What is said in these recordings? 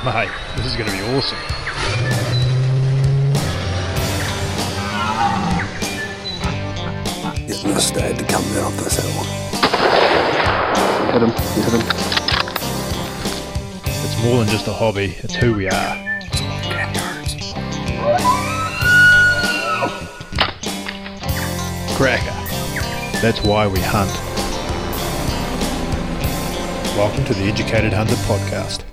Mate, this is going to be awesome. He's must had to come down this hill. Hit him. Hit him. It's more than just a hobby, it's who we are. Cracker. That's why we hunt. Welcome to the Educated Hunter podcast.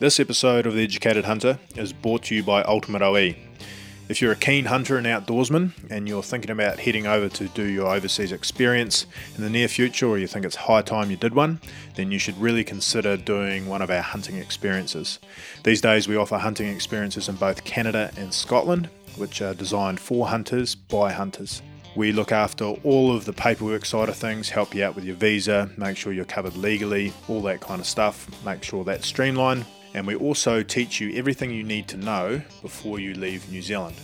This episode of The Educated Hunter is brought to you by Ultimate OE. If you're a keen hunter and outdoorsman and you're thinking about heading over to do your overseas experience in the near future or you think it's high time you did one, then you should really consider doing one of our hunting experiences. These days we offer hunting experiences in both Canada and Scotland, which are designed for hunters by hunters. We look after all of the paperwork side of things, help you out with your visa, make sure you're covered legally, all that kind of stuff, make sure that's streamlined. And we also teach you everything you need to know before you leave New Zealand.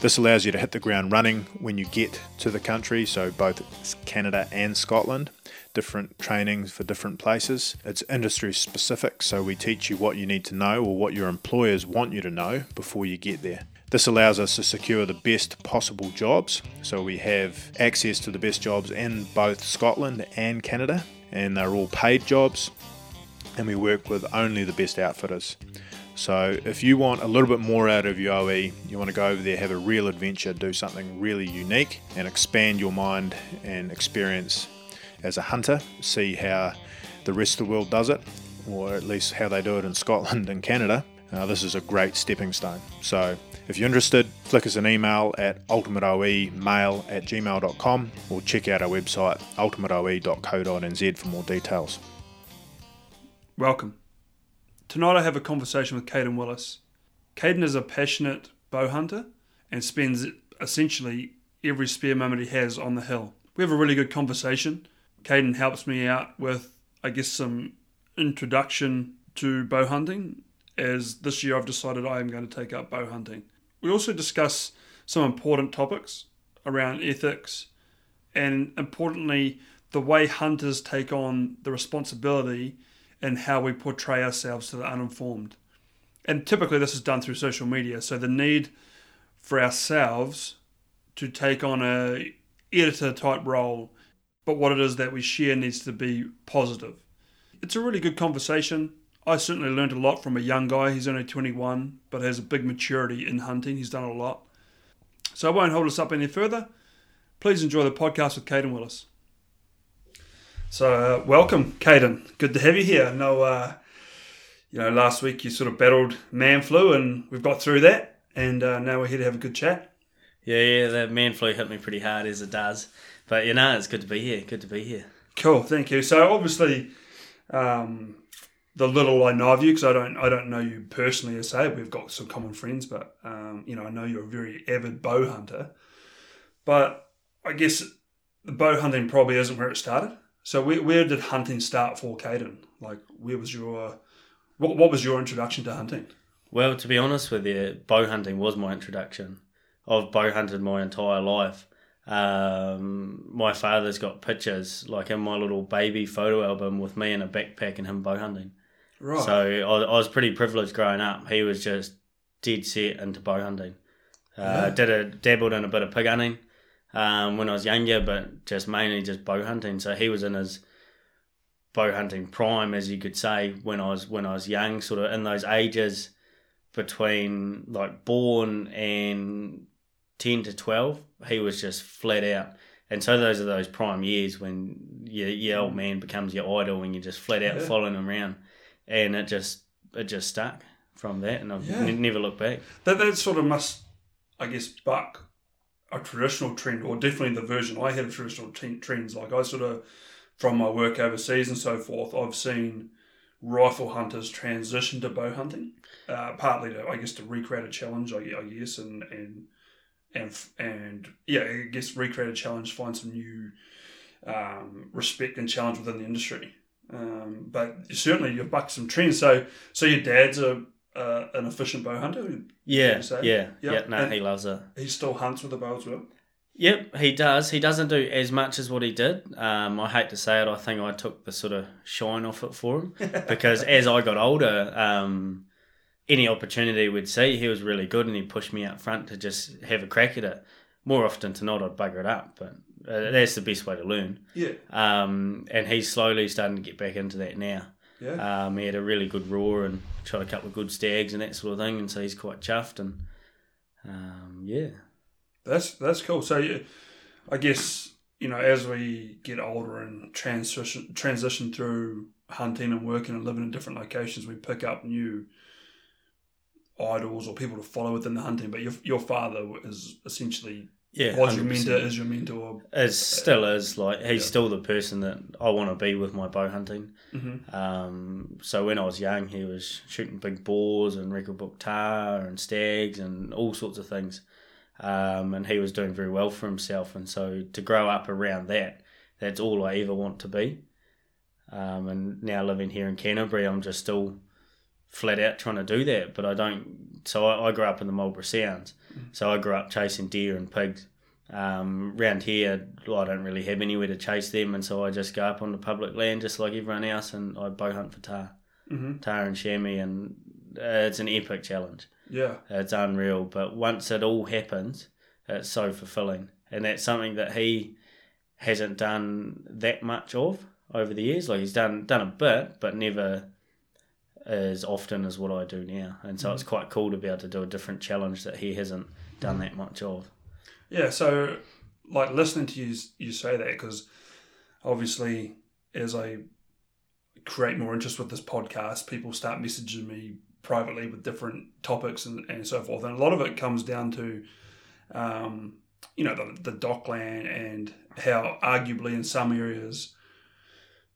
This allows you to hit the ground running when you get to the country, so both Canada and Scotland, different trainings for different places. It's industry specific, so we teach you what you need to know or what your employers want you to know before you get there. This allows us to secure the best possible jobs. So we have access to the best jobs in both Scotland and Canada, and they're all paid jobs. And we work with only the best outfitters. So if you want a little bit more out of your OE, you want to go over there, have a real adventure, do something really unique, and expand your mind and experience as a hunter, see how the rest of the world does it, or at least how they do it in Scotland and Canada. Uh, this is a great stepping stone. So if you're interested, flick us an email at ultimateoemail at gmail.com or check out our website ultimateoe.co.nz for more details. Welcome. Tonight I have a conversation with Kadin Willis. Kadin is a passionate bow hunter and spends essentially every spare moment he has on the hill. We have a really good conversation. Kadin helps me out with, I guess, some introduction to bow hunting, as this year I've decided I am going to take up bow hunting. We also discuss some important topics around ethics and, importantly, the way hunters take on the responsibility and how we portray ourselves to the uninformed. And typically, this is done through social media. So, the need for ourselves to take on a editor type role, but what it is that we share needs to be positive. It's a really good conversation. I certainly learned a lot from a young guy. He's only 21, but has a big maturity in hunting. He's done a lot. So I won't hold us up any further. Please enjoy the podcast with Kadin Willis. So uh, welcome, Kadin. Good to have you here. I know, uh, you know, last week you sort of battled man flu, and we've got through that, and uh, now we're here to have a good chat. Yeah, yeah, that man flu hit me pretty hard as it does, but you know, it's good to be here. Good to be here. Cool, thank you. So obviously, um, the little I know of you, because I don't, I don't know you personally. As say, we've got some common friends, but um, you know, I know you're a very avid bow hunter. But I guess the bow hunting probably isn't where it started. So where, where did hunting start for Kadin? Like, where was your what, what was your introduction to hunting? Well, to be honest with you, bow hunting was my introduction. I've bow hunted my entire life. Um, my father's got pictures, like in my little baby photo album, with me in a backpack and him bow hunting. Right. So I, I was pretty privileged growing up. He was just dead set into bow hunting. Uh, Yeah. Did a dabbled in a bit of pig hunting um, when I was younger, but just mainly just bow hunting. So he was in his bow hunting prime, as you could say, when I was when I was young, sort of in those ages between like born and ten to twelve. He was just flat out. And so those are those prime years when your, your old man becomes your idol and you're just flat out Yeah. following him around. And it just it just stuck from that and I've Yeah. ne- never looked back. that that sort of must, I guess, buck a traditional trend, or definitely the version I had of traditional t- trends. Like I sort of, from my work overseas and so forth, I've seen rifle hunters transition to bow hunting, uh, partly to I guess to recreate a challenge, I, I guess, and and and and yeah, I guess recreate a challenge, find some new um, respect and challenge within the industry. Um, but certainly you've bucked some trends. So so your dad's a uh, an efficient bow hunter. Yeah, yeah, Yeah. yeah. No, And- he loves it. He still hunts with a bow as well. Yep, he does. He doesn't do as much as what he did. Um, I hate to say it, I think I took the sort of shine off it for him because as I got older, um, any opportunity we'd see, he was really good and he pushed me out front to just have a crack at it. More often than not, I'd bugger it up, but uh, that's the best way to learn. Yeah. Um, and he's slowly starting to get back into that now. Yeah. Um, he had a really good roar and shot a couple of good stags and that sort of thing, and so he's quite chuffed. And um, yeah, That's that's cool. So you, I guess you know as we get older and transition transition through hunting and working and living in different locations, we pick up new idols or people to follow within the hunting. But your your father is essentially yeah, was your 100%. mentor, is mentor. It still is like he's Yeah. still the person that I want to be with my bow hunting. Mhm. Um, so when I was young, he was shooting big boars and record book tahr and stags and all sorts of things, um, and he was doing very well for himself. And so to grow up around that, that's all I ever want to be. Um, and now living here in Canterbury, I'm just still flat out trying to do that, but I don't. So I, I grew up in the Marlborough Sounds, so I grew up chasing deer and pigs. Um, round here, I don't really have anywhere to chase them, and so I just go up on the public land just like everyone else, and I bow hunt for tahr, hmm tahr and chamois, and uh, it's an epic challenge. Yeah. It's unreal, but once it all happens, it's so fulfilling, and that's something that he hasn't done that much of over the years. Like he's done done a bit, but never as often as what I do now, and so it's quite cool to be able to do a different challenge that he hasn't done that much of. Yeah, so like listening to you you say that because obviously as I create more interest with this podcast, people start messaging me privately with different topics and, and so forth, and a lot of it comes down to um, you know the the DOC land and how arguably in some areas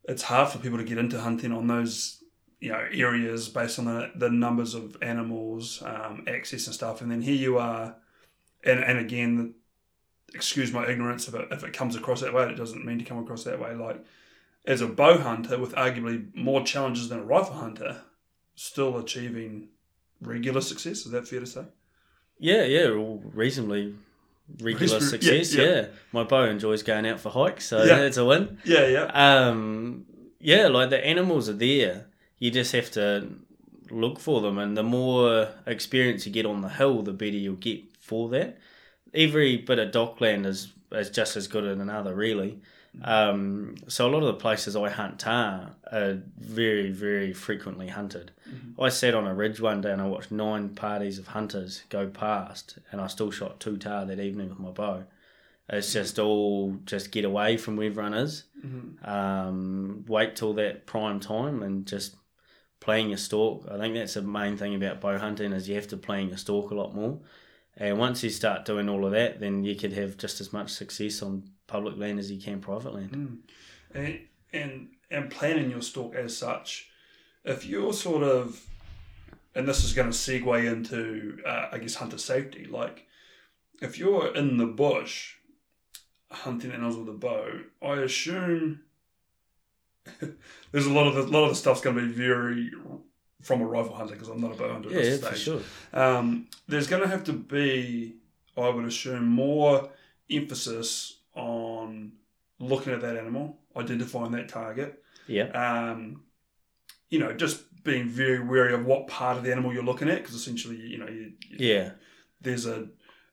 it's hard for people to get into hunting on those you know areas based on the, the numbers of animals um, access and stuff and then here you are and and again excuse my ignorance if it, if it comes across that way it doesn't mean to come across that way like as a bow hunter with arguably more challenges than a rifle hunter still achieving regular success is that fair to say Yeah, yeah, reasonably regular Reasonable- success. yeah, Yeah, yeah. my bow enjoys going out for hikes, so Yeah. that's a win. yeah yeah Um, yeah, like the animals are there. You just have to look for them, and the more experience you get on the hill, the better you'll get for that. Every bit of DOC land is is just as good as another, really. Um, so a lot of the places I hunt tahr are very, very frequently hunted. I sat on a ridge one day and I watched nine parties of hunters go past, and I still shot two tahr that evening with my bow. It's just all just get away from where everyone is. Um, wait till that prime time and just playing your stalk. I think that's the main thing about bow hunting is you have to plan your stalk a lot more. And once you start doing all of that, then you could have just as much success on public land as you can private land. and and and planning your stalk as such. If you're sort of, and this is going to segue into, uh, I guess, hunter safety. Like, if you're in the bush hunting animals with a bow, I assume there's a lot of the, a lot of the stuff's going to be very from a rifle hunter because I'm not a bow hunter. at Yeah, this for sure. Um, there's going to have to be, I would assume, more emphasis on looking at that animal, identifying that target. Yeah. Um, you know, just being very wary of what part of the animal you're looking at, because essentially, you know, you, you- Yeah. there's a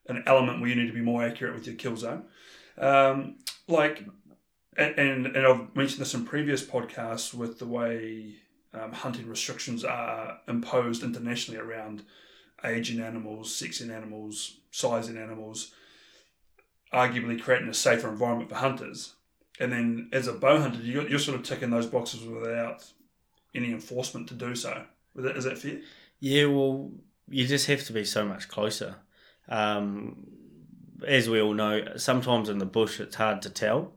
an element where you need to be more accurate with your kill zone. Um, like, and, and and I've mentioned this in previous podcasts with the way um, hunting restrictions are imposed internationally around aging animals, sexing animals, sizing animals, arguably creating a safer environment for hunters. And then as a bow hunter, you're, you're sort of ticking those boxes without any enforcement to do so. Is that, is that fair? Yeah, well, you just have to be so much closer. Um, as we all know, sometimes in the bush it's hard to tell.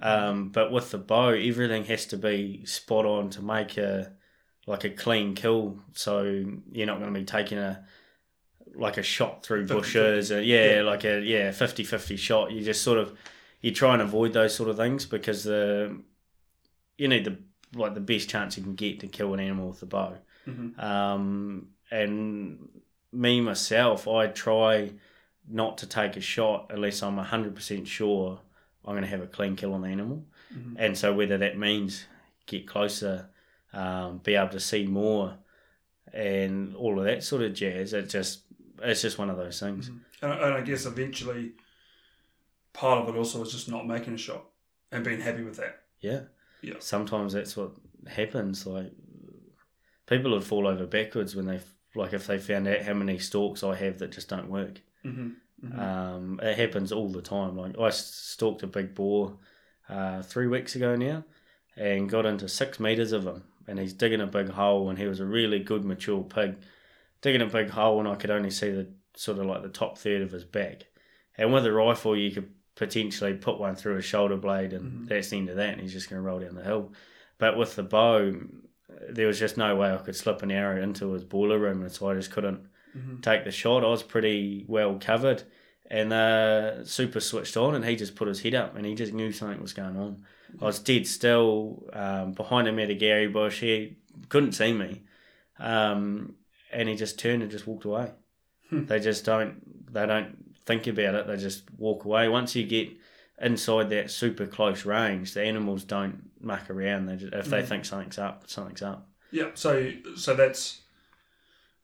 Um, but with the bow, everything has to be spot on to make a like a clean kill. So you're not going to be taking a like a shot through 50-50. bushes. Or, yeah, Yeah. like a yeah 50-50 shot. You just sort of you try and avoid those sort of things because the you need the like the best chance you can get to kill an animal with the bow. Mhm. Um, and me myself, I try not to take a shot unless I'm hundred percent sure I'm going to have a clean kill on the animal. And so whether that means get closer, um, be able to see more, and all of that sort of jazz, it just it's just one of those things. And, and I guess eventually, part of it also is just not making a shot and being happy with that. Yeah. Yeah. Sometimes that's what happens. Like people would fall over backwards when they like if they found out how many stalks I have that just don't work. Mm-hmm. Um, it happens all the time. Like I stalked a big boar uh, three weeks ago now, and got into six meters of him, and he's digging a big hole, and he was a really good mature pig, digging a big hole, and I could only see the sort of like the top third of his back, and with a rifle you could potentially put one through his shoulder blade, and that's the end of that, and he's just going to roll down the hill. But with the bow, there was just no way I could slip an arrow into his boiler room, and so I just couldn't take the shot. I was pretty well covered, and uh, super switched on, and he just put his head up, and he just knew something was going on. I was dead still um, behind him at a Gary bush. He couldn't see me, um, and he just turned and just walked away. They just don't. They don't think about it. They just walk away. Once you get inside that super close range, the animals don't muck around. They just, if they think something's up, something's up. Yeah, so so that's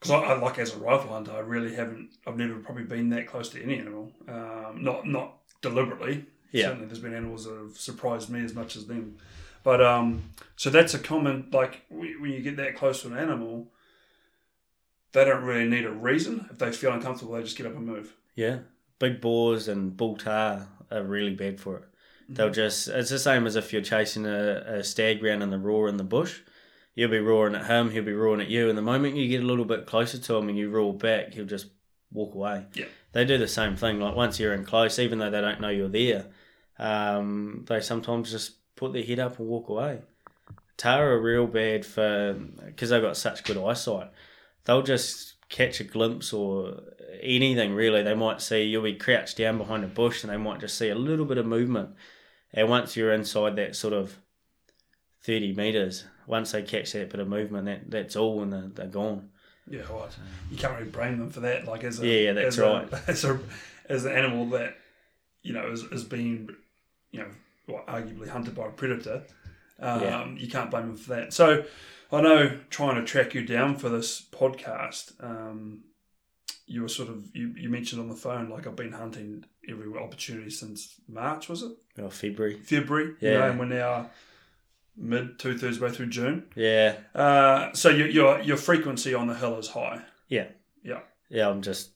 because I, I like as a rifle hunter, I really haven't. I've never probably been that close to any animal. Um, not not deliberately. Yeah. Certainly, there's been animals that have surprised me as much as them. But um, so that's a common like when when you get that close to an animal, they don't really need a reason. If they feel uncomfortable, they just get up and move. Yeah, big boars and bull tahr are really bad for it. They'll just, it's the same as if you're chasing a, a stag round in the roar in the bush. You'll be roaring at him, he'll be roaring at you, and the moment you get a little bit closer to him and you roar back, he'll just walk away. Yeah. They do the same thing. Like once you're in close, even though they don't know you're there, um, they sometimes just put their head up and walk away. Tahr are real bad for, because they've got such good eyesight. They'll just catch a glimpse or anything really. They might see you'll be crouched down behind a bush and they might just see a little bit of movement. And once you're inside that sort of 30 metres, once they catch that bit of movement, that, that's all and they're, they're gone. Yeah, right. You can't really blame them for that. Like as a Yeah, that's as right. A, as a as an animal that you know is, is being you know well, arguably hunted by a predator. Um, Yeah. You can't blame them for that. So I know trying to track you down for this podcast. Um, you were sort of you, you mentioned on the phone like I've been hunting every opportunity since March was it Oh, February. February you know, Yeah. and we're now mid two thirds way through June. Yeah. Uh, so your your your frequency on the hill is high. Yeah. Yeah. Yeah, I'm just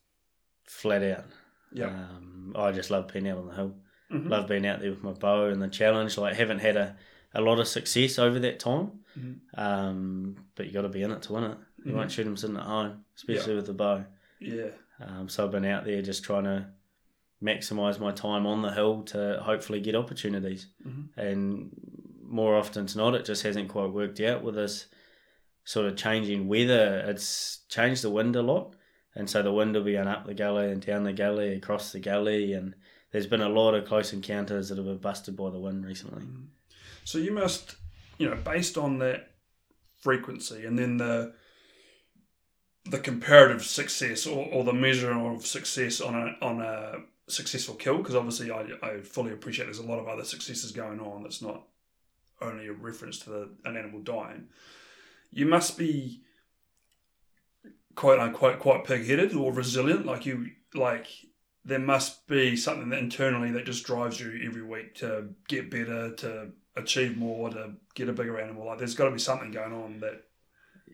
flat out. Yeah. Um, I just love being out on the hill. Mhm. Love being out there with my bow and the challenge. Like, haven't had a, a lot of success over that time. Mhm. Um, but you got to be in it to win it. You Mhm. won't shoot them sitting at home, especially with the bow. Yeah. Um, so I've been out there just trying to maximise my time on the hill to hopefully get opportunities. Mhm. And more often than not, it just hasn't quite worked out with this sort of changing weather. It's changed the wind a lot. And so the wind will be going up the gully and down the gully, across the gully. And there's been a lot of close encounters that have been busted by the wind recently. So you must, you know, based on that frequency and then the the comparative success or, or the measure of success on a on a successful kill, because obviously I, I fully appreciate there's a lot of other successes going on that's not only a reference to the, an animal dying. You must be quote unquote quite pig headed or resilient, like you like there must be something that internally that just drives you every week to get better, to achieve more, to get a bigger animal. Like there's got to be something going on that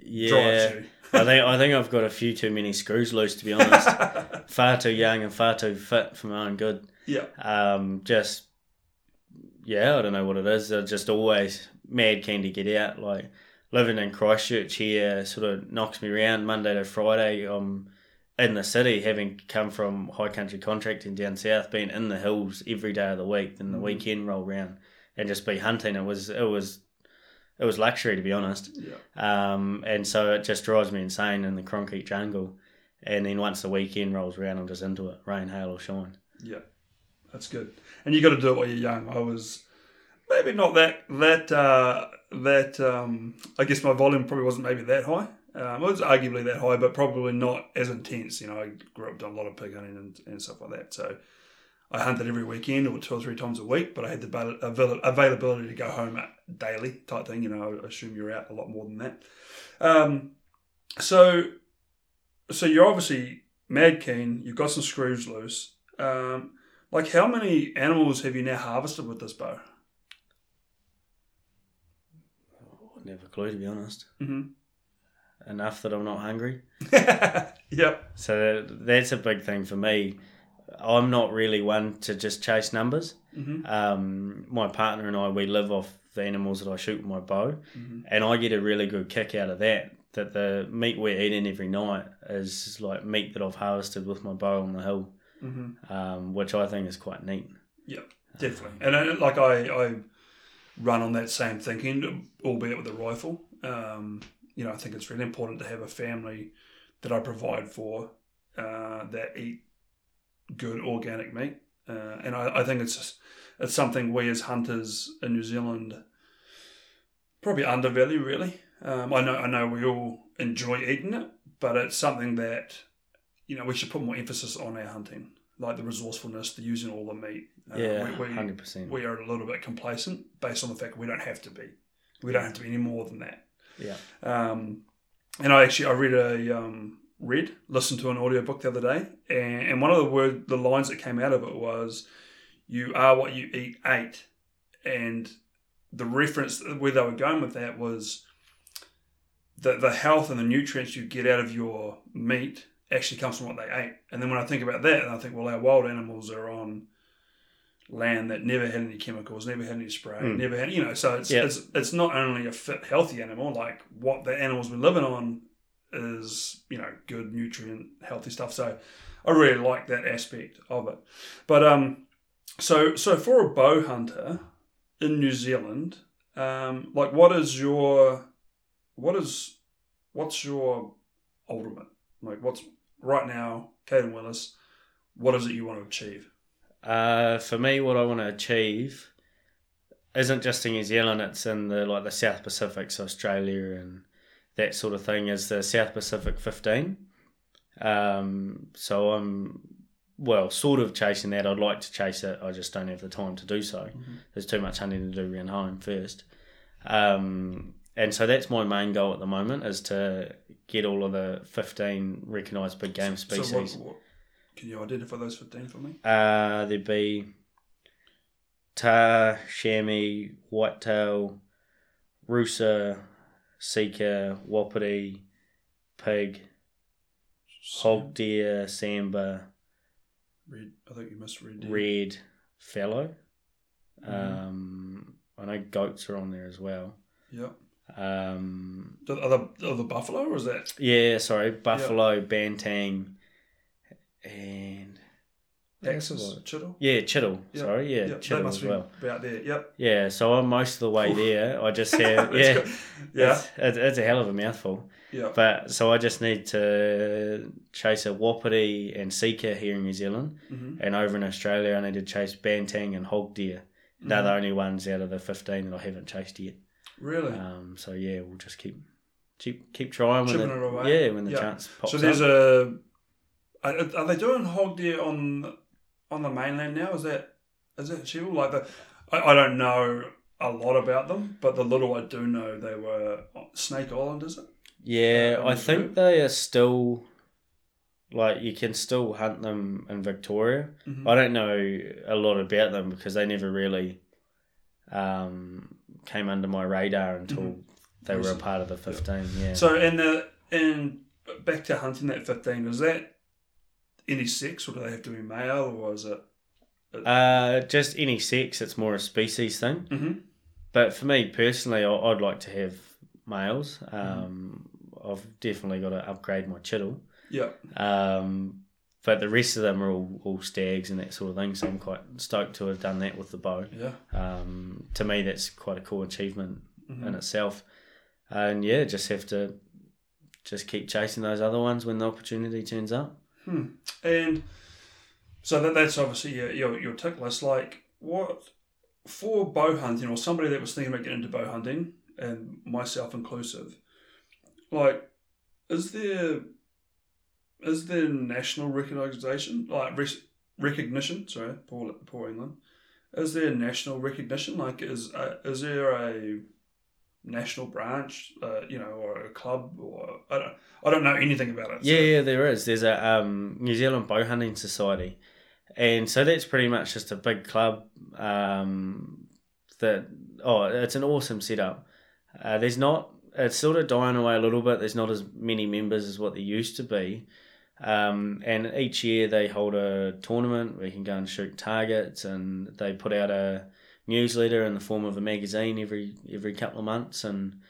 Yeah. drives you. I think I think I've got a few too many screws loose to be honest. far too young and far too fit for my own good. Yeah, Um, just yeah, I don't know what it is. I'm just always mad keen to get out. Like living in Christchurch here sort of knocks me around Monday to Friday. I'm in the city, having come from high country contracting down south, being in the hills every day of the week, then the weekend roll round and just be hunting. It was it was it was luxury to be honest. yeah, Um, and so it just drives me insane in the concrete jungle. And then once the weekend rolls around, I'm just into it, rain, hail, or shine. yeah. That's good. And you got to do it while you're young. I was maybe not that that uh, that. Um, I guess my volume probably wasn't maybe that high Um, well, it's arguably that high, but probably not as intense. You know, I grew up doing a lot of pig hunting and, and stuff like that. So I hunted every weekend or two or three times a week, but I had the avail- avail- availability to go home daily type thing. You know, I assume you're out a lot more than that. Um, so, so you're obviously mad keen. You've got some screws loose. Um, like, how many animals have you now harvested with this bow? Never a clue to be honest. Mm-hmm. Enough that I'm not hungry. yep. So that's a big thing for me. I'm not really one to just chase numbers. Mm-hmm. Um, my partner and I, we live off the animals that I shoot with my bow, Mm-hmm. and I get a really good kick out of that. That the meat we're eating every night is like meat that I've harvested with my bow on the hill, Mm-hmm. um, which I think is quite neat. Yep, definitely. And uh, like I, I run on that same thinking, albeit with a rifle. Um, you know, I think it's really important to have a family that I provide for uh, that eat good organic meat. Uh, and I, I think it's it's something we as hunters in New Zealand probably undervalue. Really, um, I know I know we all enjoy eating it, but it's something that you know we should put more emphasis on our hunting, like the resourcefulness, the using all the meat. Uh, Yeah, hundred percent. we are a little bit complacent based on the fact we don't have to be. We don't have to be any more than that. Yeah, Um, and I actually I read a um, read listened to an audiobook the other day, and, and one of the word the lines that came out of it was, "You are what you eat." Ate, and the reference where they were going with that was the the health and the nutrients you get out of your meat actually comes from what they ate. And then when I think about that, and I think, well, our wild animals are on land that never had any chemicals, never had any spray, Mm. never had, you know, so it's, Yep. it's it's not only a fit, healthy animal, like what the animals we're living on is, you know, good, nutrient, healthy stuff. So I really like that aspect of it. But um, so so for a bow hunter in New Zealand, um, like what is your what is what's your ultimate like what's right now, Kadin Willis, what is it you want to achieve? Uh, for me, what I want to achieve isn't just in New Zealand; it's in the like the South Pacific, so Australia and that sort of thing. Is the South Pacific 15? Um, so I'm well, sort of chasing that. I'd like to chase it. I just don't have the time to do so. There's too much hunting to do around home first. Um, and so that's my main goal at the moment is to get all of the 15 recognised big game species. So what, what, can you identify those 15 for me? Uh, there'd be tahr, chamois, whitetail, rusa, sika, wapiti, pig, hog deer, sambar, Red, I think you missed red. deer. red, fallow. Mhm. Um, I know goats are on there as well. Yeah. Um, The other, the other buffalo, or is that? yeah, sorry, buffalo, banteng, and Axis, Chital? yeah, chital. Yeah. Sorry, yeah, Yep, chital as well. about there. Yep. Yeah, so I'm most of the way there. I just have yeah, good. Yeah. It's, it's, a hell of a mouthful. Yeah. But so I just need to chase a wapiti and sika here in New Zealand, Mhm. and over in Australia I need to chase banteng and hog deer. They're Mm-hmm. the only ones out of the fifteen that I haven't chased yet. Really? Um, so yeah, we'll just keep keep keep trying when Chipping the, it away. yeah when the Yeah. chance pops up. so there's up. a. Are, they doing hog deer on on the mainland now? Is that is that achievable? Like the, I, I don't know a lot about them, but the little I do know, they were Snake Island. Is it? Yeah, uh, I think group? they are still like you can still hunt them in Victoria. Mhm. I don't know a lot about them because they never really um, came under my radar until Mhm. they were a part of the fifteen. Yeah. So in the in back to hunting that fifteen, is that any sex, or do they have to be male, or is it? uh, just any sex, it's more a species thing. Mm-hmm. But for me personally, I- I'd like to have males. Mm-hmm. Um, I've definitely got to upgrade my chital. Yeah. Um, but the rest of them are all, all stags and that sort of thing. So I'm quite stoked to have done that with the bow. Yeah. Um, to me, that's quite a cool achievement Mhm. in itself. And yeah, just have to just keep chasing those other ones when the opportunity turns up. Hmm. And so that that's obviously your, your your tick list. Like what for bow hunting or somebody that was thinking about getting into bow hunting, and myself inclusive. Like is there is there national recognition like res- recognition? Sorry, poor poor England. Is there national recognition? Like, is uh, is there a national branch, uh, you know, or a club, or I don't I don't know anything about it. Yeah, yeah, there is. There's a um, New Zealand Bowhunting Society, and so that's pretty much just a big club. Um, that oh, it's an awesome setup. Uh, there's not. It's sort of dying away a little bit. There's not as many members as what there used to be. Um, and each year they hold a tournament where you can go and shoot targets, and they put out a newsletter in the form of a magazine every every couple of months, and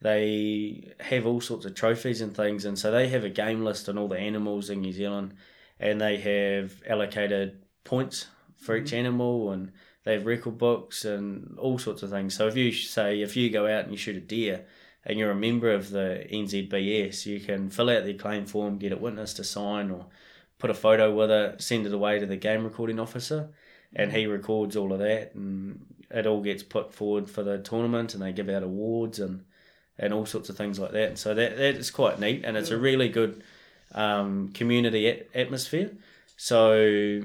they have all sorts of trophies and things. And so they have a game list on all the animals in New Zealand, and they have allocated points for each animal, and they have record books and all sorts of things. So if you say if you go out and you shoot a deer and you're a member of the NZBS, you can fill out the claim form, get a witness to sign, or put a photo with it, send it away to the game recording officer, and he records all of that, and it all gets put forward for the tournament, and they give out awards and and all sorts of things like that. So that that is quite neat, and it's a really good um, community at- atmosphere. So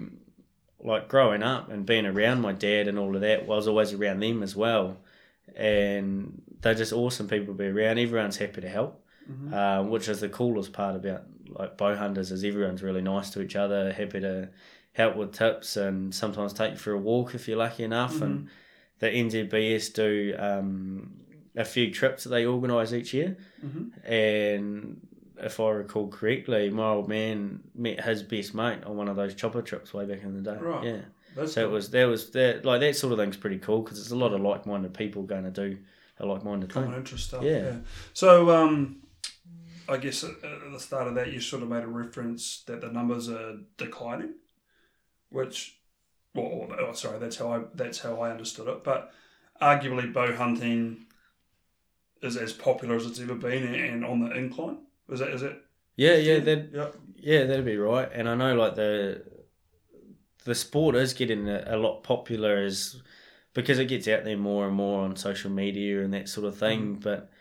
like growing up and being around my dad and all of that, well, I was always around them as well, and they're just awesome people to be around. Everyone's happy to help, um, which is the coolest part about like bow hunters is everyone's really nice to each other, happy to help with tips and sometimes take you for a walk if you're lucky enough. And the NZBS do um, a few trips that they organise each year, and if I recall correctly, my old man met his best mate on one of those chopper trips way back in the day. Right. Yeah. That's So it was there was that like that sort of thing's pretty cool because it's a lot of like-minded people going to do a like-minded common thing. interest stuff. Yeah. Yeah. So, um, I guess at, the start of that, you sort of made a reference that the numbers are declining, which, well, oh, sorry, that's how I that's how I understood it. But arguably, bow hunting is as popular as it's ever been and on the incline. Is that is it? Yeah, yeah, that Yeah. yeah, that'd be right. And I know like the the sport is getting a, a lot popular as because it gets out there more and more on social media and that sort of thing. But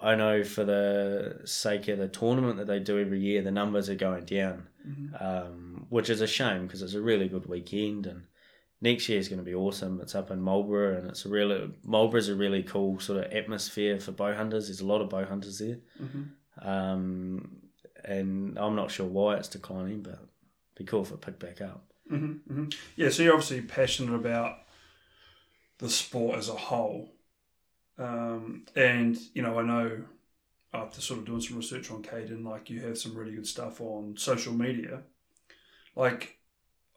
I know for the sake of the tournament that they do every year, the numbers are going down, um, which is a shame because it's a really good weekend and. Next year is going to be awesome. It's up in Marlborough, and it's a really Marlborough's a really cool sort of atmosphere for bow hunters. There's a lot of bow hunters there, um, and I'm not sure why it's declining, but it'd be cool if it picked back up. hmm hmm Yeah, so you're obviously passionate about the sport as a whole. Um, and, you know, I know after sort of doing some research on Kadin, like you have some really good stuff on social media. Like,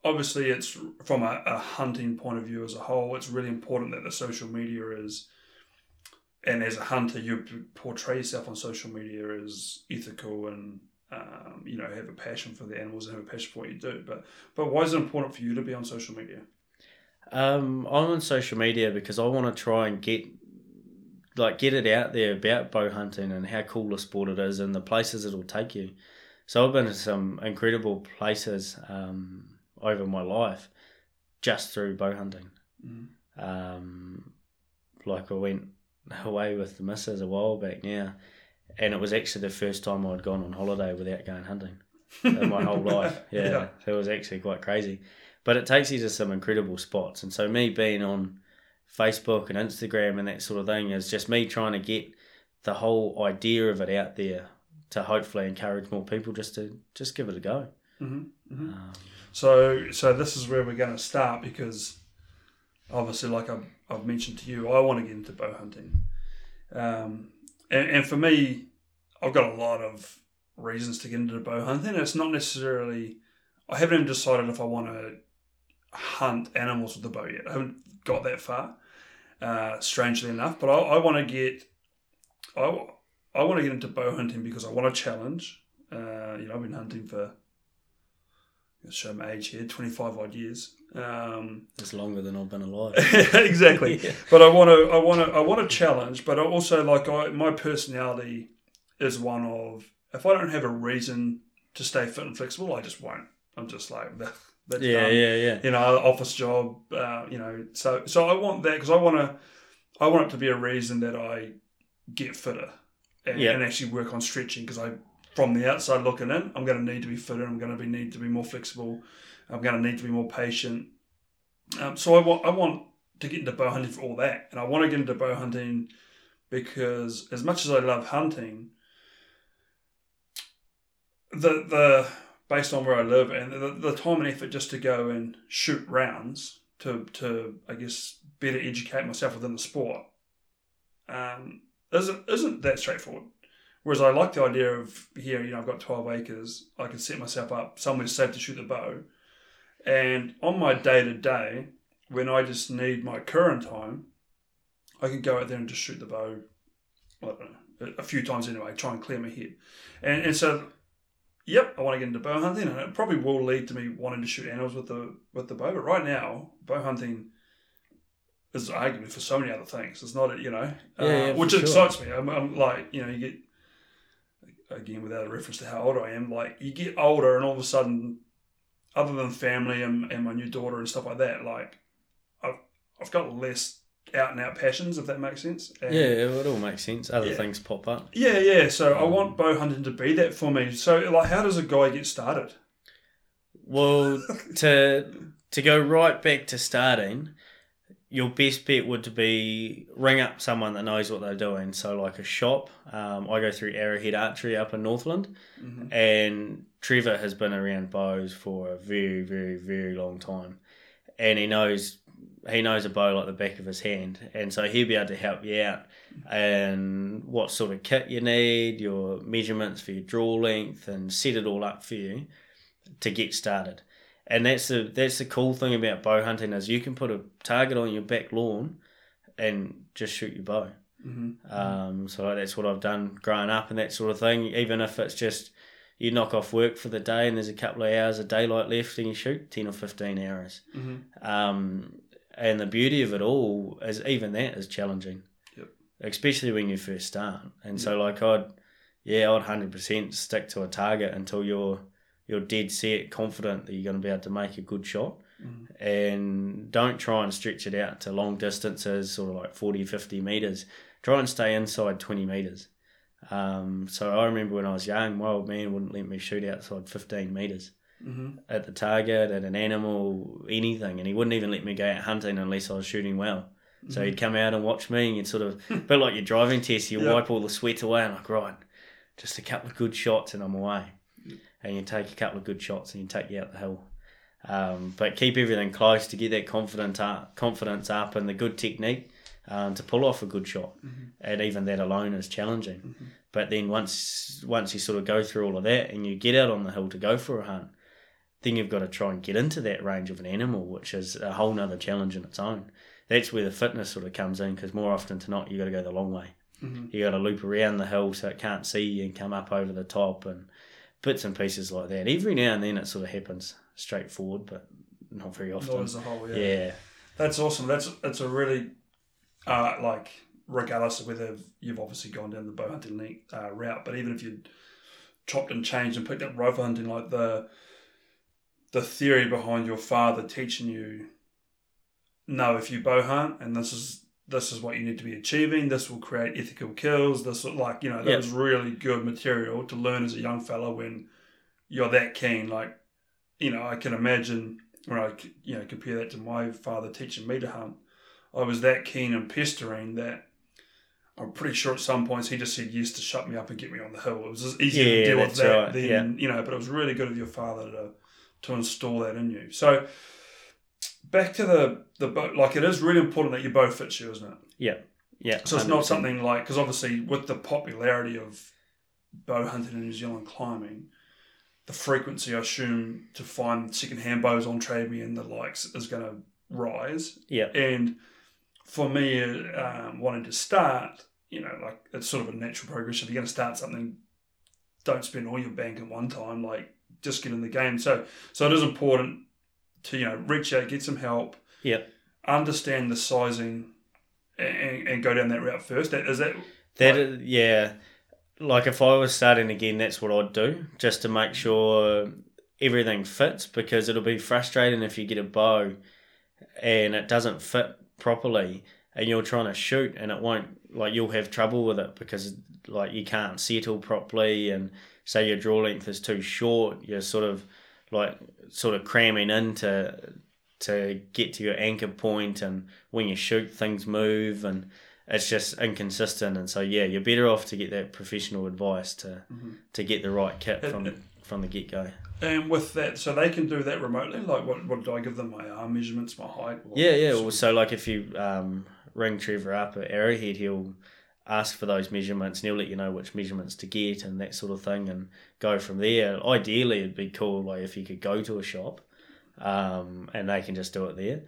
obviously, it's from a, a hunting point of view as a whole, it's really important that the social media is, and as a hunter, you portray yourself on social media as ethical and, um, you know, have a passion for the animals and have a passion for what you do. But but why is it important for you to be on social media? Um, I'm on social media because I want to try and get like get it out there about bow hunting and how cool a sport it is and the places it'll take you. So I've been to some incredible places um, over my life just through bow hunting. Um, like I went away with the missus a while back now, and it was actually the first time I'd gone on holiday without going hunting in my whole life. Yeah, Yeah. it was actually quite crazy. But it takes you to some incredible spots, and so me being on Facebook and Instagram and that sort of thing is just me trying to get the whole idea of it out there to hopefully encourage more people just to just give it a go. Um, So so this is where we're going to start because obviously, like I've, I've mentioned to you, I want to get into bow hunting, um, and, and for me, I've got a lot of reasons to get into bow hunting. It's not necessarily I haven't even decided if I want to hunt animals with the bow yet. I haven't got that far, uh, strangely enough. But I, I want to get I, I want to get into bow hunting because I want a challenge. Uh, you know, I've been hunting for show my age here, twenty five odd years. Um, it's longer than I've been alive. exactly. But I want to, I want to, I want a challenge. But I also like I, my personality is one of if I don't have a reason to stay fit and flexible, I just won't. I'm just like "Ugh, that's yeah, done." yeah, yeah. You know, office job. Uh, you know, so so I want that because I want to, I want it to be a reason that I get fitter and, Yeah. and actually work on stretching because I from the outside looking in, I'm going to need to be fitter. I'm going to be need to be more flexible. I'm going to need to be more patient. Um, so I want I want to get into bow hunting for all that, and I want to get into bow hunting because as much as I love hunting, the the based on where I live and the, the time and effort just to go and shoot rounds to to I guess better educate myself within the sport um, isn't isn't that straightforward. Whereas I like the idea of here, you know, I've got twelve acres, I can set myself up somewhere safe to shoot the bow, and on my day to day, when I just need my current time, I can go out there and just shoot the bow. Know, a few times anyway, try and clear my head, and and so Yep, I want to get into bow hunting, and it probably will lead to me wanting to shoot animals with the with the bow. But right now, bow hunting is arguably for so many other things. It's not, you know, Yeah, yeah, uh, which sure. excites me. I'm, I'm like, you know, you get again without a reference to how old I am, like you get older, and all of a sudden, other than family and, and my new daughter and stuff like that, like I've I've got less out and out passions, if that makes sense. And Yeah, it all makes sense. Other Yeah. things pop up. yeah, yeah. So I want bow hunting to be that for me. So, like, how does a guy get started? Well, to to go right back to starting, your best bet would to be ring up someone that knows what they're doing. So, like a shop. Um, I go through Arrowhead Archery up in Northland, and Trevor has been around bows for a very, very, very long time, and he knows he knows a bow like the back of his hand, and so he'll be able to help you out. And what sort of kit you need, your measurements for your draw length, and set it all up for you to get started. And that's the that's the cool thing about bow hunting is you can put a target on your back lawn and just shoot your bow. Mm-hmm. Um, so that's what I've done growing up and that sort of thing. Even if it's just you knock off work for the day and there's a couple of hours of daylight left and you shoot ten or fifteen arrows. Mm-hmm. Um, and the beauty of it all is even that is challenging. Yep. Especially when you first start. And so like I'd yeah, I'd hundred percent stick to a target until you're you're dead set, confident that you're gonna be able to make a good shot. And don't try and stretch it out to long distances, sort of like 40, 50 meters. Try and stay inside 20 meters. Um, so I remember when I was young, my old man wouldn't let me shoot outside 15 meters Mm-hmm. at the target, at an animal, anything, and he wouldn't even let me go out hunting unless I was shooting well. So he'd come out and watch me, and you'd sort of, a bit like your driving test, you Yeah. wipe all the sweat away, and like, right, just a couple of good shots, and I'm away. And you take a couple of good shots, and you take you out the hill. Um, but keep everything close to get that confidence up, confidence up, and the good technique um, to pull off a good shot. And even that alone is challenging. But then once once you sort of go through all of that, and you get out on the hill to go for a hunt, then you've got to try and get into that range of an animal, which is a whole nother challenge in its own. That's where the fitness sort of comes in because more often than not, you've got to go the long way. You got to loop around the hill so it can't see you and come up over the top and bits and pieces like that. Every now and then it sort of happens straightforward, but not very often. Not as a whole, yeah. yeah, That's awesome. That's that's a really uh, like regardless of whether you've obviously gone down the bow hunting uh, route, but even if you chopped and changed and picked up rifle hunting, like the the theory behind your father teaching you, no, if you bow hunt and this is this is what you need to be achieving. This will create ethical kills. This will, like you know that Yep. was really good material to learn as a young fella when you're that keen. Like you know, I can imagine when I you know compare that to my father teaching me to hunt. I was that keen and pestering that I'm pretty sure at some points he just said yes to shut me up and get me on the hill. It was easier Yeah, to deal with that right, than yeah. you know. But it was really good of your father to to install that in you. So back to the the bow. Like it is really important that your bow fits you, isn't it? yeah, yeah. So it's not 100%. something like because obviously with the popularity of bow hunting in New Zealand climbing, the frequency I assume to find second-hand bows on Trade Me and the likes is going to rise. Yeah, And for me, um, wanting to start, you know, like it's sort of a natural progression. If you're going to start something, don't spend all your bank at one time. Like just get in the game. So, so it is important to you know reach out, get some help, yeah. understand the sizing, and, and go down that route first. That is that. That Like- is- yeah, like if I was starting again, that's what I'd do just to make sure everything fits because it'll be frustrating if you get a bow and it doesn't fit properly and you're trying to shoot and it won't like you'll have trouble with it because like you can't settle properly and say your draw length is too short, you're sort of like sort of cramming in to to get to your anchor point, and when you shoot, things move, and it's just inconsistent. And so yeah, you're better off to get that professional advice to to get the right kit And- from from the get go. And with that, so they can do that remotely. Like, what, what do I give them? My arm measurements, my height. Yeah, yeah. Well, so like if you um, ring Trevor up at Arrowhead, he'll ask for those measurements and he'll let you know which measurements to get and that sort of thing and go from there. Ideally, it'd be cool like if you could go to a shop um, and they can just do it there.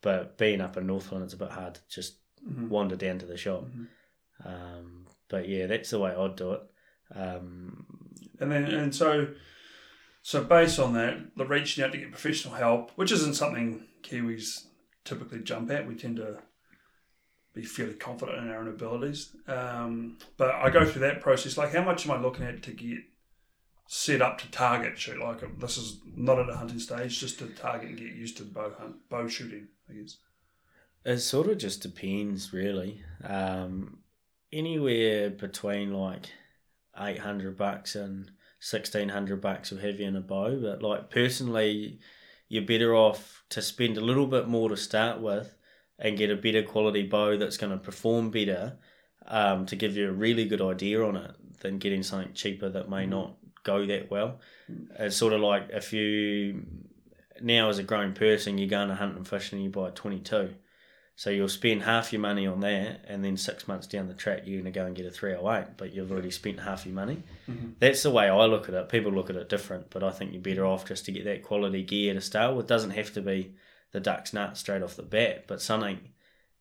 But being up in Northland, it's a bit hard to just Mhm. wander down to the shop. Um, but yeah, that's the way I'd do it. Um, And then, and so, so based on that, the reaching out to get professional help, which isn't something Kiwis typically jump at. We tend to be fairly confident in our own abilities. Um, but I go through that process. Like, how much am I looking at to get set up to target shoot? Like, um, this is not at a hunting stage, just to target and get used to bow hunt, bow shooting. I guess. It sort of just depends, really. Um, anywhere between like eight hundred bucks and sixteen hundred bucks will you in a bow. But like personally, you're better off to spend a little bit more to start with and get a better quality bow that's going to perform better um, to give you a really good idea on it than getting something cheaper that may not go that well. It's sort of like if you now as a grown person you're going to hunt and fish and you buy a 22 so you'll spend half your money on that, and then six months down the track, you're going to go and get a 308, but you've already spent half your money. That's the way I look at it. People look at it different, but I think you're better off just to get that quality gear to start with. It doesn't have to be the duck's nut straight off the bat, but something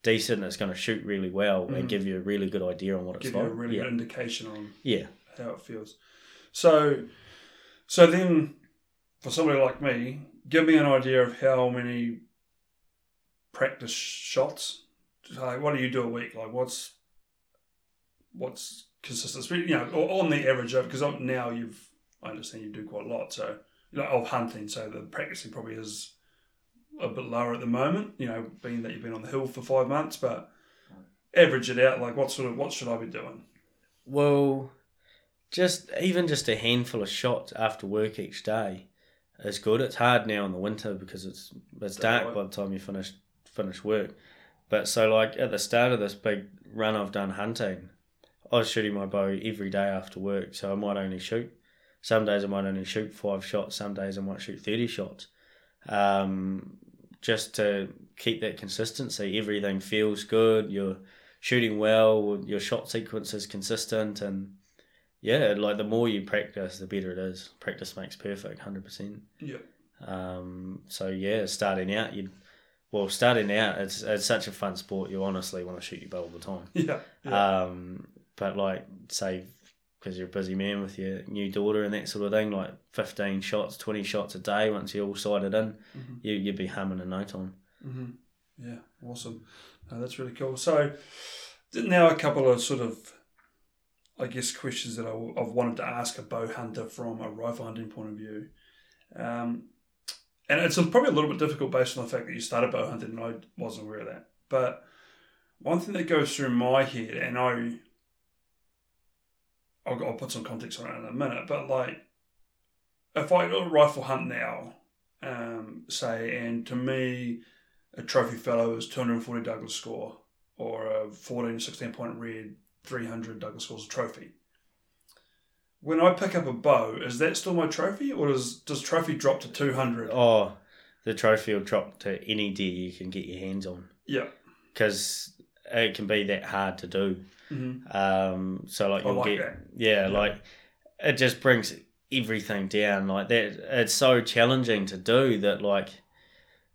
decent that's going to shoot really well and mm. give you a really good idea on what it's Give you like. a really yeah. good indication on yeah. how it feels. So, so then, for somebody like me, give me an idea of how many practice shots. Like, what do you do a week? Like, what's what's consistent? You know, on the average of because now you've I understand you do quite a lot. So, you know, of hunting. So the practicing probably is a bit lower at the moment. You know, being that you've been on the hill for five months, but average it out. Like, what sort of what should I be doing? Well, just even just a handful of shots after work each day is good. It's hard now in the winter because it's it's dark right. by the time you finish finish work. But so like at the start of this big run I've done hunting, I was shooting my bow every day after work. So I might only shoot. Some days I might only shoot five shots. Some days I might shoot thirty shots. Um, just to keep that consistency. Everything feels good. You're shooting well. Your shot sequence is consistent, and yeah, like the more you practice, the better it is. Practice makes perfect, hundred percent. Yeah. Um, so yeah, starting out, you well, starting out, it's it's such a fun sport. You honestly want to shoot your bow all the time. Yeah. yeah. Um, but like say because you're a busy man with your new daughter and that sort of thing, like fifteen shots, twenty shots a day. Once you're all sighted in, you you'd be humming in no time. hmm Yeah, awesome. No, that's really cool. So now a couple of sort of, I guess, questions that I, have wanted to ask a bow hunter from a rifle hunting point of view. Um, and it's probably a little bit difficult based on the fact that you started bow hunting and I wasn't aware of that. But one thing that goes through my head, and I, I'll, I'll put some context on it in a minute, but like, if I go rifle hunt now, um, say, and to me, a trophy fellow is 240 Douglas score, or a 14 16 point red 300 Douglas scores a trophy. When I pick up a bow, is that still my trophy, or does does trophy drop to 200? Oh, the trophy will drop to any deer you can get your hands on Yeah. because it can be that hard to do. Hmm Um, so like you'll like get that. yeah, like it just brings everything down like that. It's so challenging to do that like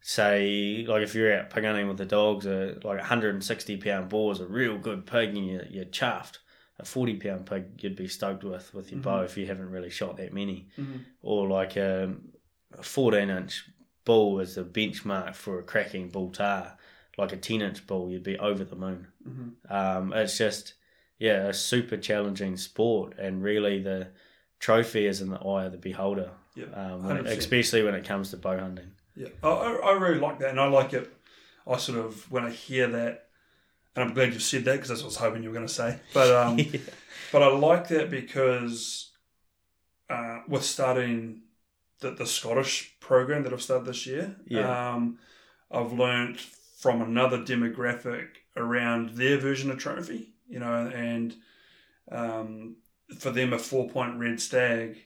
say like if you're out pig hunting with the dogs, a like a hundred and sixty pound boar is a real good pig and you you're chuffed. A forty pound pig you'd be stoked with with your bow if you haven't really shot that many, Mhm. or like a, a fourteen inch bull is the benchmark for a cracking bull tahr. Like a ten inch bull, you'd be over the moon. Mhm. Um, it's just yeah, a super challenging sport, and really the trophy is in the eye of the beholder. Yeah. Um, when it- especially when it comes to bow hunting. Yeah, I, I really like that, and I like it. I sort of when I hear that, and I'm glad you said that because that's what I was hoping you were going to say. But um, but I like that because uh, with starting the, the Scottish program that I've started this year. Yeah. Um, I've learnt from another demographic around their version of trophy, you know, and um, for them a four point red stag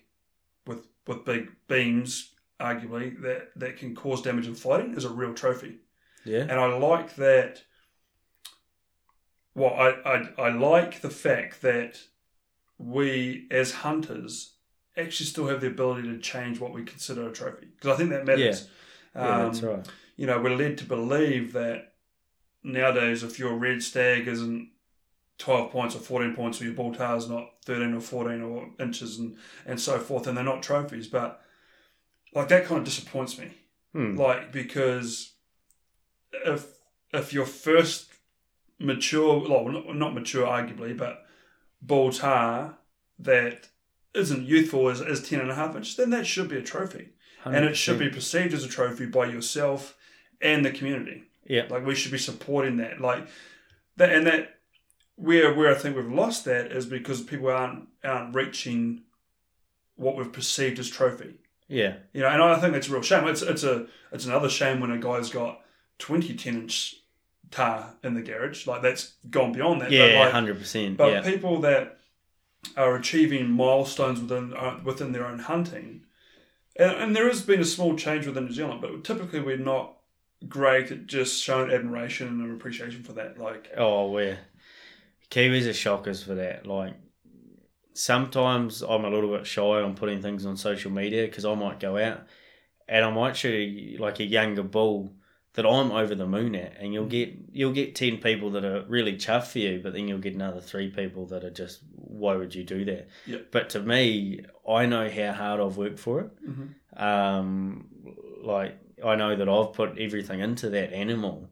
with with big beams, arguably that that can cause damage in fighting is a real trophy. Yeah. And I like that. Well, I, I, I like the fact that we, as hunters, actually still have the ability to change what we consider a trophy. Because I think that matters. Yeah, that's Um, right. You know, we're led to believe that nowadays, if your red stag isn't 12 points or 14 points, or your ball tahr is not 13 or 14 or inches and, and so forth, and they're not trophies. But, like, that kind of disappoints me Hmm. like because if if your first mature well not, not mature arguably but ball tahr that isn't youthful is, is 10 and a half inches then that should be a trophy and it should be perceived as a trophy by yourself and the community Yeah. like we should be supporting that like that and that where where i think we've lost that is because people aren't aren't reaching what we've perceived as trophy Yeah. you know, and I think that's a real shame. It's it's a it's another shame when a guy's got 20 10 inch tahr in the garage. Like that's gone beyond that. Yeah, but like, hundred percent. but Yeah. people that are achieving milestones within uh, within their own hunting, and, and there has been a small change within New Zealand, but typically we're not great at just showing admiration and appreciation for that. Like, Oh, we're Kiwis are shockers for that. Like sometimes I'm a little bit shy on putting things on social media because I might go out and I might shoot a, like a younger bull that I'm over the moon at, and you'll get you'll get ten people that are really chuffed for you, but then you'll get another three people that are just why would you do that? Yep. But to me, I know how hard I've worked for it. Mhm. Um, like I know that I've put everything into that animal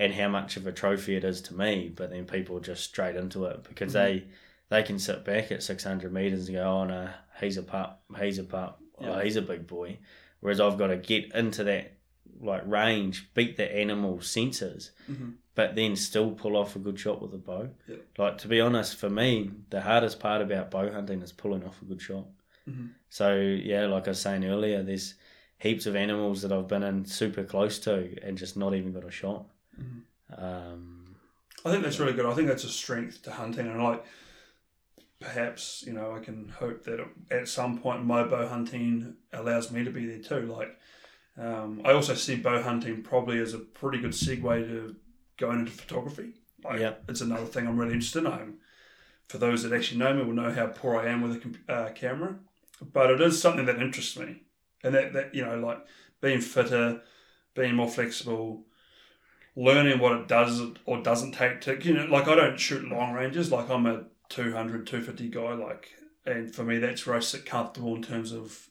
and how much of a trophy it is to me, but then people just straight into it because they they can sit back at six hundred meters and go, oh no, he's a pup, he's a pup, oh, he's a big boy. Whereas I've got to get into that like range, beat the animal senses, Mhm. but then still pull off a good shot with a bow. Yeah. Like to be honest, for me, the hardest part about bow hunting is pulling off a good shot. Mhm. So yeah, like I was saying earlier, there's heaps of animals that I've been in super close to and just not even got a shot. Mm-hmm. Um, I think that's really good. I think that's a strength to hunting, and like perhaps you know I can hope that at some point my bow hunting allows me to be there too. Like um, I also see bow hunting probably as a pretty good segue to going into photography. Like, Yeah. it's another thing I'm really interested in. I'm, for those that actually know me, will know how poor I am with a uh, camera, but it is something that interests me, and that that you know like being fitter, being more flexible learning what it does or doesn't take to you know like I don't shoot long ranges like I'm a 200 250 guy like and for me that's where I sit comfortable in terms of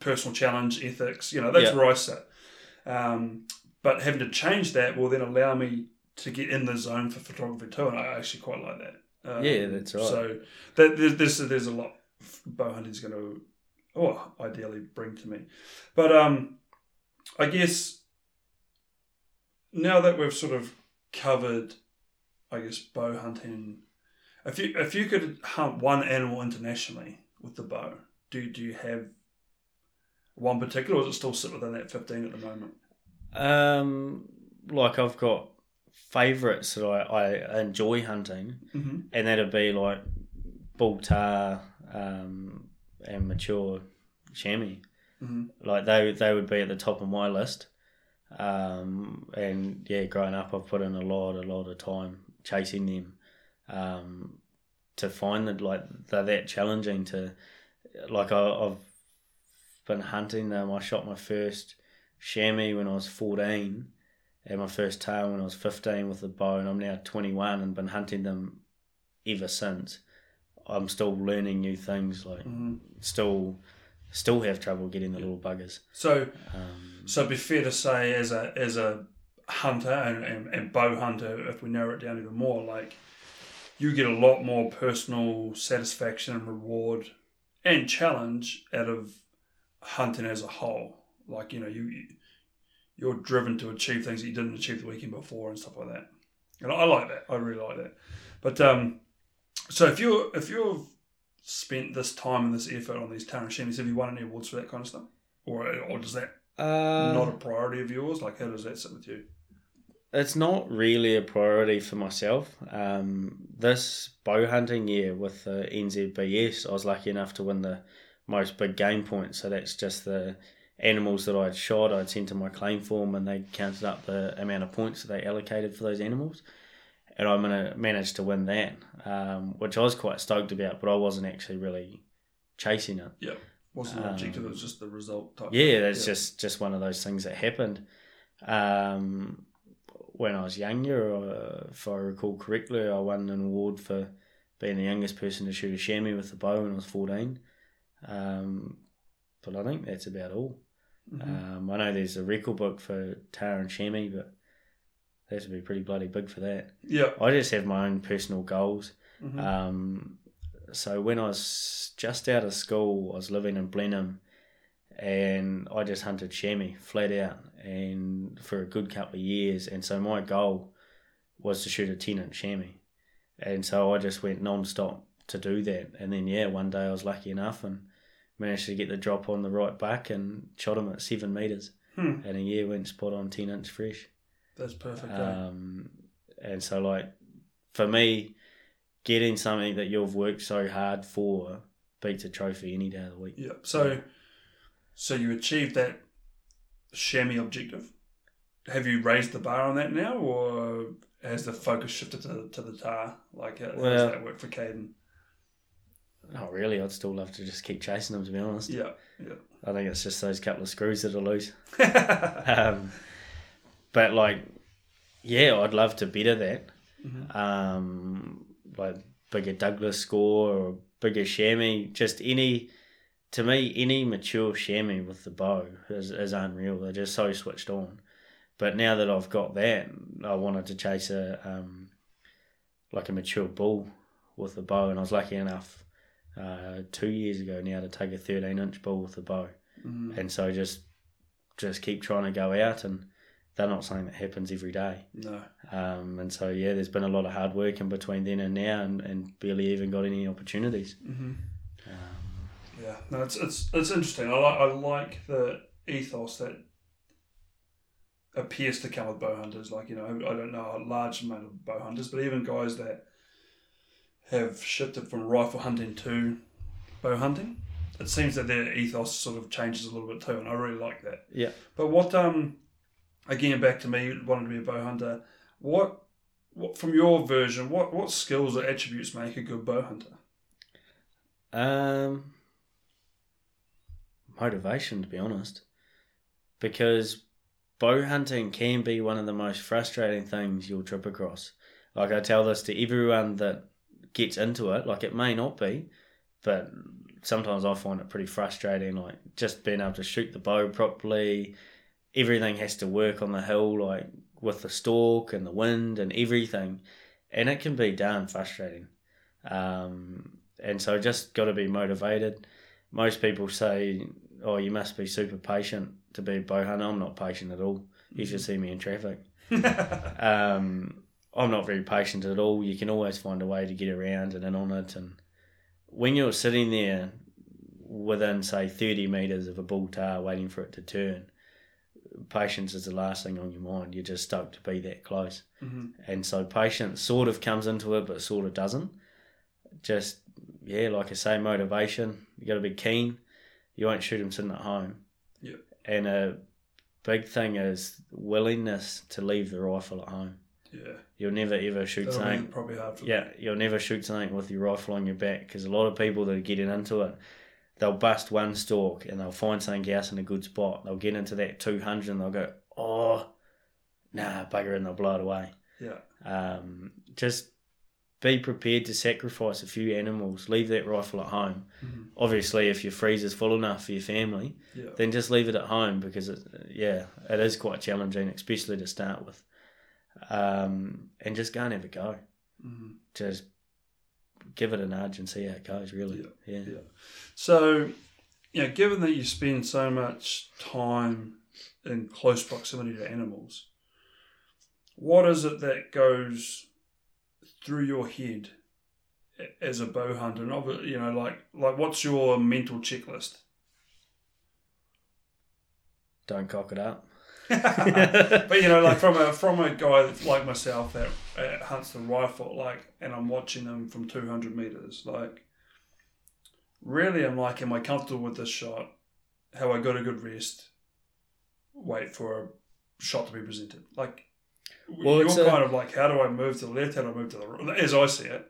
personal challenge ethics you know that's Yeah. where I sit um, but having to change that will then allow me to get in the zone for photography too and I actually quite like that um, Yeah, that's right. so that, there's, there's, there's a lot bow hunting's going to or ideally bring to me but um I guess now that we've sort of covered, I guess, bow hunting, if you if you could hunt one animal internationally with the bow, do do you have one particular, or does it still sit within that fifteen at the moment? um, like I've got favourites that I, I enjoy hunting, Mm-hmm. and that'd be like bull tahr um, and mature chamois. Mhm. Like they they would be at the top of my list. Um, and yeah, growing up, I've put in a lot, a lot of time chasing them. Um, to find that like they're that challenging to, like I, I've been hunting them. I shot my first chamois when I was fourteen, and my first tail when I was fifteen with the bow, and I'm now twenty one and been hunting them ever since. I'm still learning new things. Like Mm-hmm. still, still have trouble getting the little buggers. So Um, so it'd be fair to say as a as a hunter and, and, and bow hunter, if we narrow it down even more, like you get a lot more personal satisfaction and reward and challenge out of hunting as a whole. Like you know you you're driven to achieve things that you didn't achieve the weekend before and stuff like that. And I like that. I really like that. But um, so if you're if you're spent this time and this effort on these Tarashemis? Have you won any awards for that kind of stuff? Or, or does that Uh, not a priority of yours? Like, how does that sit with you? it's not really a priority for myself. Um, this bow hunting year with the NZBS, I was lucky enough to win the most big game points. So that's just the animals that I'd shot, I'd sent to my claim form, and they counted up the amount of points that they allocated for those animals. And I mana- managed to win that, um, which I was quite stoked about, but I wasn't actually really chasing it. Yeah. Wasn't the objective, it was just the result type. Yeah, that's Yeah. just just one of those things that happened. Um, when I was younger, uh, if I recall correctly, I won an award for being the youngest person to shoot a chamois with a bow when I was fourteen. Um, but I think that's about all. Mm-hmm. Um, I know there's a record book for tahr and chamois, but that would be pretty bloody big for that. Yeah. I just have my own personal goals. Mhm. Um, so when I was just out of school, I was living in Blenheim, and I just hunted chamois flat out, and for a good couple of years. And so my goal was to shoot a ten inch chamois, and so I just went non stop to do that. And then yeah, one day I was lucky enough and managed to get the drop on the right buck and shot him at seven meters, Hmm. and a year went spot on ten inch fresh. That's perfect. eh? Um, and so, like, for me, getting something that you've worked so hard for beats a trophy any day of the week. Yeah. So, so you achieved that chamois objective. Have you raised the bar on that now, or has the focus shifted to, to the tar? Like, how, how Well- does that work for Kadin? Not really. I'd still love to just keep chasing them, to be honest. Yeah. yeah. I think it's just those couple of screws that are loose. Um, but, like, yeah, I'd love to better that. Mhm. Um, like, bigger Douglas score or bigger chamois. Just any, to me, any mature chamois with the bow is, is unreal. They're just so switched on. But now that I've got that, I wanted to chase a um, like a mature bull with a bow, and I was lucky enough uh, two years ago now to take a thirteen inch bull with a bow, Mhm. and so just just keep trying to go out, and they're not something that happens every day. No. Um, and so yeah, there's been a lot of hard work in between then and now, and, and barely even got any opportunities. hmm Um, Yeah. No, it's it's it's interesting. I like I like the ethos that appears to come with bow hunters. Like you know, I don't know a large amount of bow hunters, but even guys that have shifted from rifle hunting to bow hunting, it seems that their ethos sort of changes a little bit too, and I really like that. yeah. But what um, again back to me wanting to be a bow hunter. What what from your version? What what skills or attributes make a good bow hunter? Um, motivation, to be honest, because bow hunting can be one of the most frustrating things you'll trip across. Like I tell this to everyone that gets into it. Like it may not be, but sometimes I find it pretty frustrating. Like just being able to shoot the bow properly, everything has to work on the hill, like with the stalk and the wind and everything, and it can be darn frustrating. Um, and so just got to be motivated. Most people say, "Oh, you must be super patient to be a bow hunter." I'm not patient at all. You should see me in traffic. Um, I'm not very patient at all. You can always find a way to get around and in on it. And when you're sitting there within, say, 30 metres of a bull tahr waiting for it to turn, patience is the last thing on your mind. You're just stoked to be that close. Mhm. And so patience sort of comes into it, but sort of doesn't. Just, yeah, like I say, motivation. You got to be keen. You won't shoot them sitting at home. Yeah. And a big thing is willingness to leave the rifle at home. Yeah, You'll never ever shoot that'll something. probably hard for Yeah, you'll never shoot something with your rifle on your back because a lot of people that are getting into it, they'll bust one stalk and they'll find something else in a good spot. They'll get into that 200 and they'll go, oh, nah, bugger, and they'll blow it away. Yeah, Um, just be prepared to sacrifice a few animals. Leave that rifle at home. Mhm. Obviously, if your freezer's full enough for your family, yeah, then just leave it at home because it, yeah, it is quite challenging, especially to start with. Um, and just go and have a go. Mhm. Just give it a nudge and see how it goes. Really, yeah. Yeah. So, you know, given that you spend so much time in close proximity to animals, what is it that goes through your head as a bow hunter? And you know, like like what's your mental checklist? Don't cock it up. but you know, like from a from a guy that's like myself that uh, hunts the rifle, like, and I'm watching them from 200 meters, like, really, I'm like, am I comfortable with this shot? Have I got a good rest? Wait for a shot to be presented. Like, Well, you're it's a- kind of like, how do I move to the left? How do I move to the right? As I see it,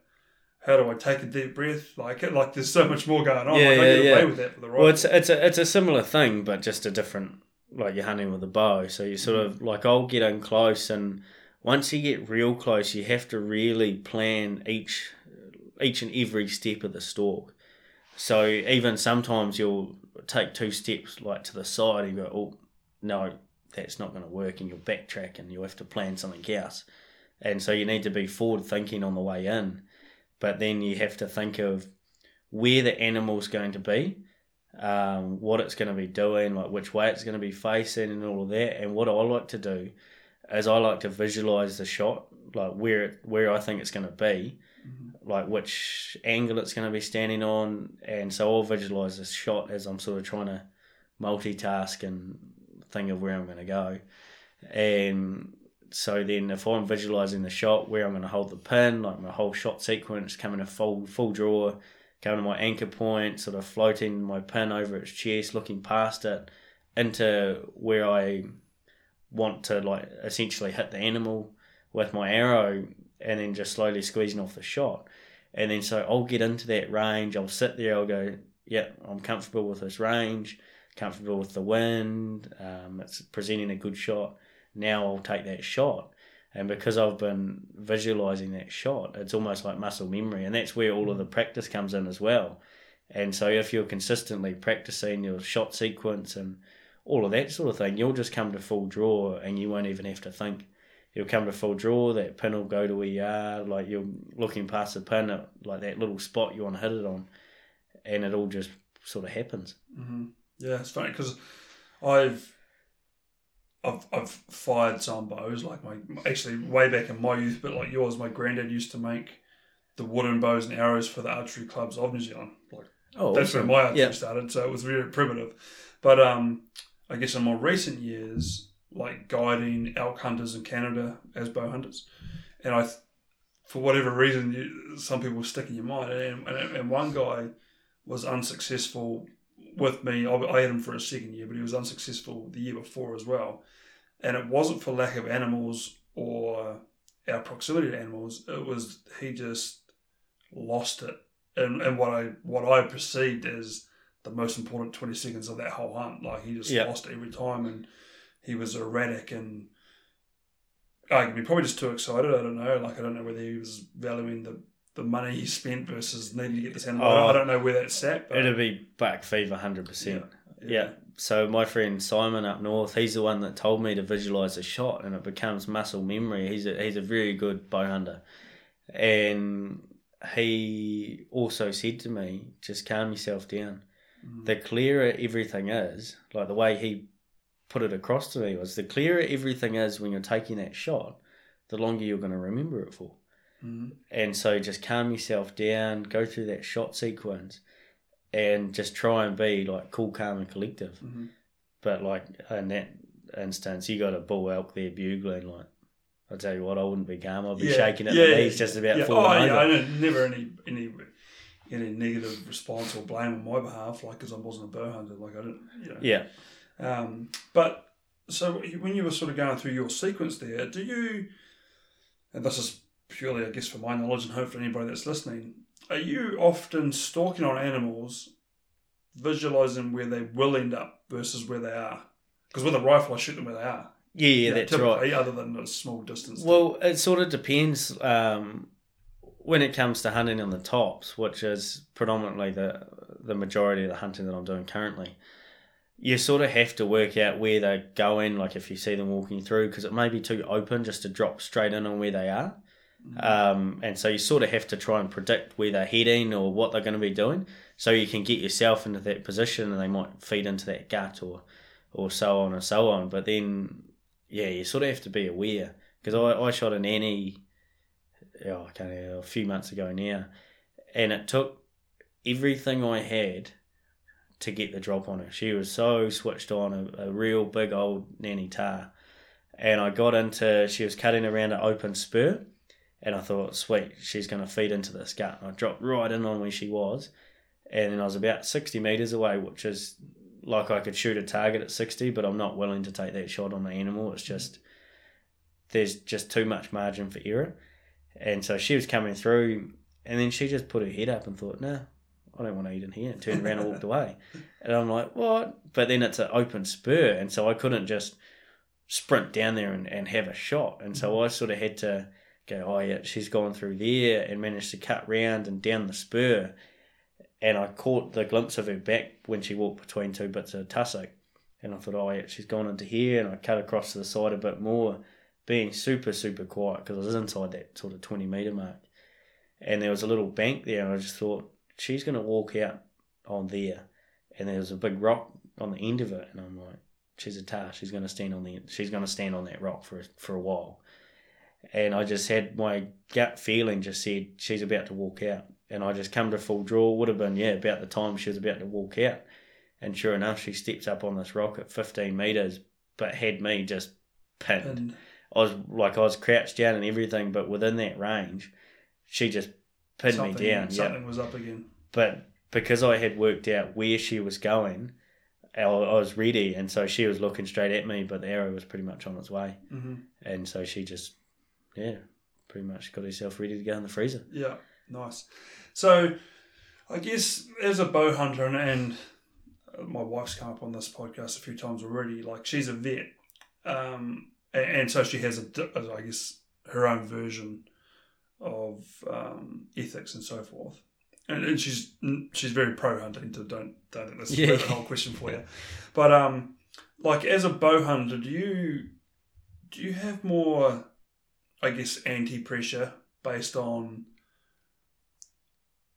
how do I take a deep breath? Like, like there's so much more going on. Yeah, like, I yeah, get yeah. away with that for the rifle. Well, it's it's a it's a similar thing, but just a different. Like you're hunting with a bow, so you sort of like I'll get in close, and once you get real close, you have to really plan each each and every step of the stalk. So even sometimes you'll take two steps like to the side, and you go, "Oh no, that's not going to work," and you'll backtrack, and you'll have to plan something else. And so you need to be forward thinking on the way in, but then you have to think of where the animal's going to be um, what it's going to be doing, like which way it's going to be facing, and all of that. And what I like to do is I like to visualize the shot, like where it, where I think it's going to be, like which angle it's going to be standing on, and so I'll visualize the shot as I'm sort of trying to multitask and think of where I'm going to go, and so then if I'm visualizing the shot where I'm going to hold the pin, like my whole shot sequence coming a full full draw going to my anchor point, sort of floating my pin over its chest, looking past it into where I want to like essentially hit the animal with my arrow and then just slowly squeezing off the shot. And then so I'll get into that range, I'll sit there, I'll go, yeah, I'm comfortable with this range, comfortable with the wind, um, it's presenting a good shot. Now I'll take that shot. And because I've been visualizing that shot, it's almost like muscle memory. And that's where all of the practice comes in as well. And so if you're consistently practicing your shot sequence and all of that sort of thing, you'll just come to full draw and you won't even have to think. You'll come to full draw, that pin will go to where you are, like you're looking past the pin at like that little spot you want to hit it on. And it all just sort of happens. hmm Yeah, it's funny because I've I've I've fired some bows like my actually way back in my youth, but like yours, my granddad used to make the wooden bows and arrows for the archery clubs of New Zealand. Like Oh, that's awesome. where my archery yeah. started, so it was very primitive. But um, I guess in more recent years, like guiding elk hunters in Canada as bow hunters, and I, for whatever reason, you, some people stick in your mind, and, and, and one guy was unsuccessful with me. I, I had him for a second year, but he was unsuccessful the year before as well. And it wasn't for lack of animals or our proximity to animals. It was he just lost it, and and what I what I perceived as the most important twenty seconds of that whole hunt. Like he just Yeah. lost it every time, and he was erratic and. I could be probably just too excited. I don't know. Like I don't know whether he was valuing the, the money he spent versus needing to get this animal. Oh. I don't know where that's at. But It'll be back fever, 100%. Yeah. Yeah. So my friend Simon up north, he's the one that told me to visualize a shot, and it becomes muscle memory. He's a he's a very good bow hunter, and he also said to me, "Just calm yourself down. Mm. The clearer everything is, like the way he put it across to me was, the clearer everything is when you're taking that shot, the longer you're going to remember it for. Mhm. And so just calm yourself down, go through that shot sequence, and just try and be like cool, calm, and collective. Mhm. But like in that instance, you got a bull elk there bugling. Like I tell you what, I wouldn't be calm. I'd be Yeah, shaking at yeah, the knees just about yeah. falling Oh, over. yeah, I don't, never any any any negative response or blame on my behalf, like because I wasn't a bow hunter. Like I didn't, you know. yeah. Um, but so when you were sort of going through your sequence there, do you? And this is purely, I guess, for my knowledge and hopefully anybody that's listening. Are you often stalking on animals, visualizing where they will end up versus where they are? Because with a rifle, I shoot them where they are. Yeah, yeah, that's right. Other than a small distance. Well, it sort of depends um, when it comes to hunting on the tops, which is predominantly the the majority of the hunting that I'm doing currently. You sort of have to work out where they're going, like if you see them walking through, because it may be too open just to drop straight in on where they are. Um, and so you sort of have to try and predict where they're heading or what they're going to be doing, so you can get yourself into that position, and they might feed into that gut or or so on and so on. But then, yeah, you sort of have to be aware because I, I shot an Annie, oh, I can't a few months ago now, and it took everything I had to get the drop on her. She was so switched on, a, a real big old nanny tahr. And I got into, she was cutting around an open spur, and I thought, sweet, she's going to feed into this gut. And I dropped right in on where she was, and I was about 60 metres away, which is like I could shoot a target at 60, but I'm not willing to take that shot on the animal. It's just, there's just too much margin for error. And so she was coming through, and then she just put her head up and thought, no, I don't want to eat in here, and turned around and walked away. And I'm like, what? But then it's an open spur, and so I couldn't just sprint down there and, and have a shot. And so I sort of had to go, oh, yeah, she's gone through there and managed to cut round and down the spur. And I caught the glimpse of her back when she walked between two bits of tussock. And I thought, oh, yeah, she's gone into here. And I cut across to the side a bit more, being super, super quiet because I was inside that sort of 20 metre mark. And there was a little bank there, and I just thought, she's going to walk out on there. And there was a big rock on the end of it. And I'm like, she's a tahr. She's going to stand on the, she's going to stand on that rock for, for a while. And I just had my gut feeling just said, she's about to walk out. And I just come to full draw. Would have been, yeah, about the time she was about to walk out. And sure enough, she steps up on this rock at 15 metres, but had me just pinned. I was like, I was crouched down and everything, but within that range, she just pinned me down. Something was up again. But because I had worked out where she was going, I, I was ready. And so she was looking straight at me, but the arrow was pretty much on its way. hmm And so she just, yeah, pretty much got herself ready to go in the freezer. Yeah, nice. So, I guess as a bow hunter, and, and my wife's come up on this podcast a few times already. Like she's a vet, um, and, and so she has a, I guess, her own version of um, ethics and so forth. And, and she's she's very pro hunting. To don't don't think that's Yeah. the whole question for you, but um, like as a bow hunter, do you do you have more, I guess, anti pressure based on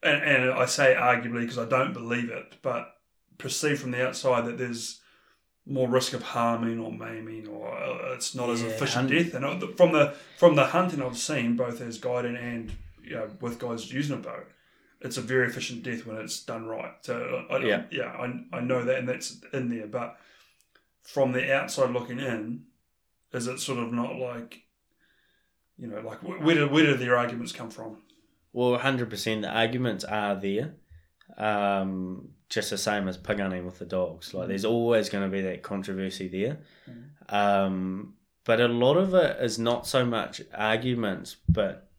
and, and I say arguably because I don't believe it, but perceive from the outside that there's more risk of harming or maiming, or uh, it's not as efficient hun- death. And uh, from the from the hunting I've seen, both as guiding and you know with guys using a bow, it's a very efficient death when it's done right. So I, Yeah. yeah, I, I know that, and that's in there. But from the outside looking in, is it sort of not like you know like where do where do their arguments come from? Well, 100% the arguments are there. Um, just the same as hunting with the dogs. Like, there's always going to be that controversy there. Um, but a lot of it is not so much arguments, but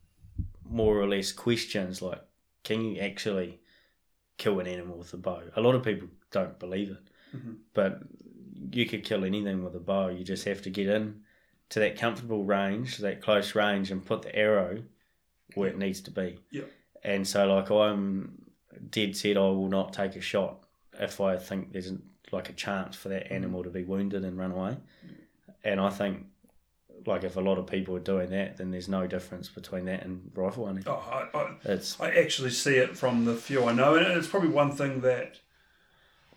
more or less questions like, can you actually kill an animal with a bow? A lot of people don't believe it, Mhm. but you could kill anything with a bow. You just have to get in to that comfortable range, that close range, and put the arrow where it needs to be. Yep. And so, like, I'm dead set I will not take a shot if I think there's like a chance for that animal to be wounded and run away. Mm. And I think, like, if a lot of people are doing that, then there's no difference between that and rifle hunting. Oh, I, I, It's I actually see it from the few I know, and it's probably one thing that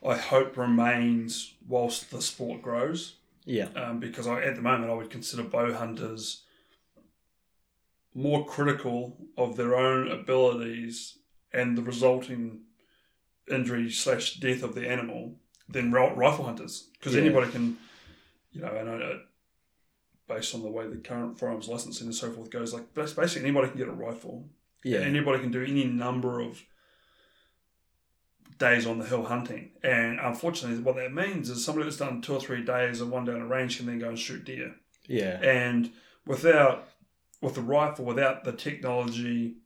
I hope remains whilst the sport grows. Yeah, Um, because I, at the moment, I would consider bow hunters more critical of their own abilities and the resulting injury slash death of the animal than ri- rifle hunters. Because Yeah. anybody can, you know, and I, uh, based on the way the current firearms licensing and so forth goes, like basically anybody can get a rifle. yeah, Anybody can do any number of days on the hill hunting. And unfortunately, what that means is somebody that's done two or three days of one down a range can then go and shoot deer. yeah, And without, with the rifle, without the technology,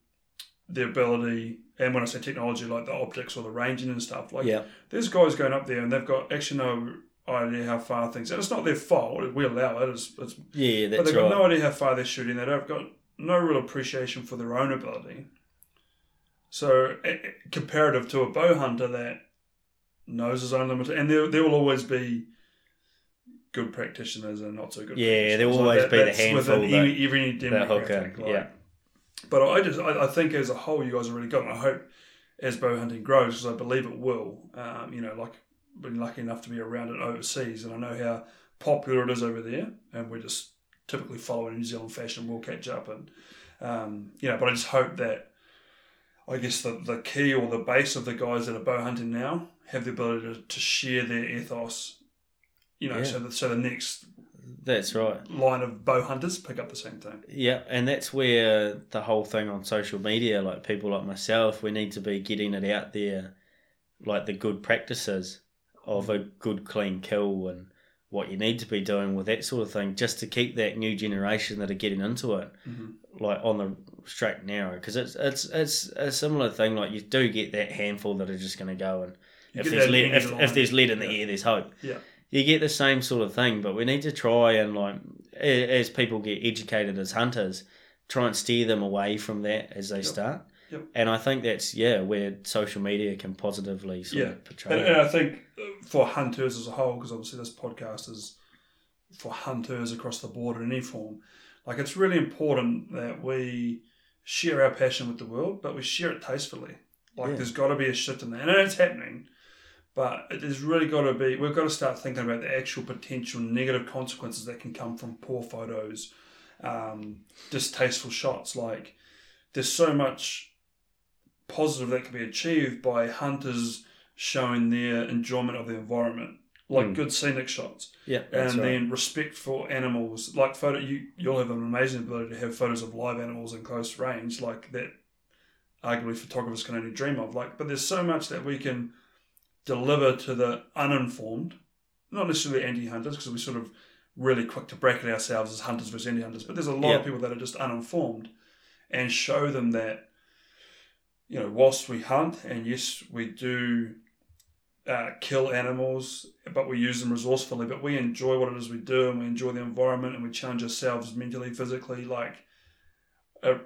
the ability, and when I say technology, like the optics or the ranging and stuff, like yeah, there's guys going up there and they've got actually no idea how far things. And it's not their fault. We allow it. It's, it's yeah. but they've got right. no idea how far they're shooting. They've got no real appreciation for their own ability. So, eh, comparative to a bow hunter that knows his own limit, and there, there will always be good practitioners and not so good. Yeah, there will always be the handful within that- every, every that demographic, hooker, like- yeah. But I just, I, I think as a whole, you guys are really good. And I hope as bow hunting grows, because I believe it will. Um, you know, like been lucky enough to be around it overseas, and I know how popular it is over there, and we're just typically following New Zealand fashion. We'll catch up, and um, you know, but I just hope that I guess the, the key or the base of the guys that are bow hunting now have the ability to, to share their ethos. You know, Yeah. so the, so the next That's right. line of bow hunters pick up the same thing. Yeah, and that's where the whole thing on social media, like people like myself, we need to be getting it out there, like the good practices of a good clean kill and what you need to be doing with that sort of thing, just to keep that new generation that are getting into it, like on the straight and narrow. Because it's it's it's a similar thing. Like you do get that handful that are just going to go and You if there's lead, if, if there's lead in the Yeah. air, there's hope Yeah. you get the same sort of thing, but we need to try and like as people get educated as hunters, try and steer them away from that as they start. Yep. And I think that's yeah where social media can positively sort Yeah. of portray. And, it. and I think uh, for hunters as a whole, because obviously this podcast is for hunters across the board in any form, like it's really important that we share our passion with the world, but we share it tastefully. Like Yeah. there's got to be a shift in that, and it's happening. But it has really got to be. We've got to start thinking about the actual potential negative consequences that can come from poor photos, um, distasteful shots. Like there's so much positive that can be achieved by hunters showing their enjoyment of the environment, like Mm. good scenic shots, yeah, and right. then respect for animals. Like photo, you you'll have an amazing ability to have photos of live animals in close range, like that. Arguably, photographers can only dream of. Like, but there's so much that we can deliver to the uninformed, not necessarily anti-hunters, because we're sort of really quick to bracket ourselves as hunters versus anti-hunters. But there's a lot Yeah. of people that are just uninformed, and show them that you know, whilst we hunt, and yes, we do uh, kill animals, but we use them resourcefully. But we enjoy what it is we do, and we enjoy the environment, and we challenge ourselves mentally, physically. Like, it,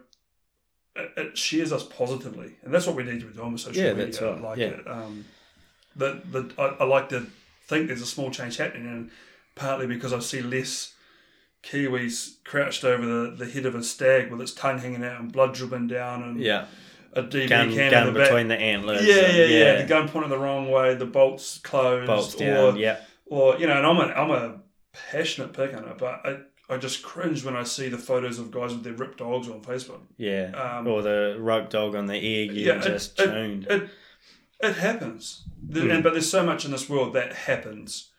it shares us positively, and that's what we need to be doing with social Yeah, media. that's right, Like, yeah. it, um, the the I, I like to think there's a small change happening, and partly because I see less. Kiwis crouched over the, the head of a stag with its tongue hanging out and blood dripping down and yeah, a DB gun, can gun in the back. between the antlers. Yeah, and- yeah, yeah, The gun pointed the wrong way, the bolts closed, bolts or, down. yeah, or you know, and I'm a I'm a passionate hunter, but I I just cringe when I see the photos of guys with their ripped dogs on Facebook. yeah. Um, or the rope dog on the ear Yeah, it- just it- tuned. It it happens, The- Hmm. and but there's so much in this world that happens,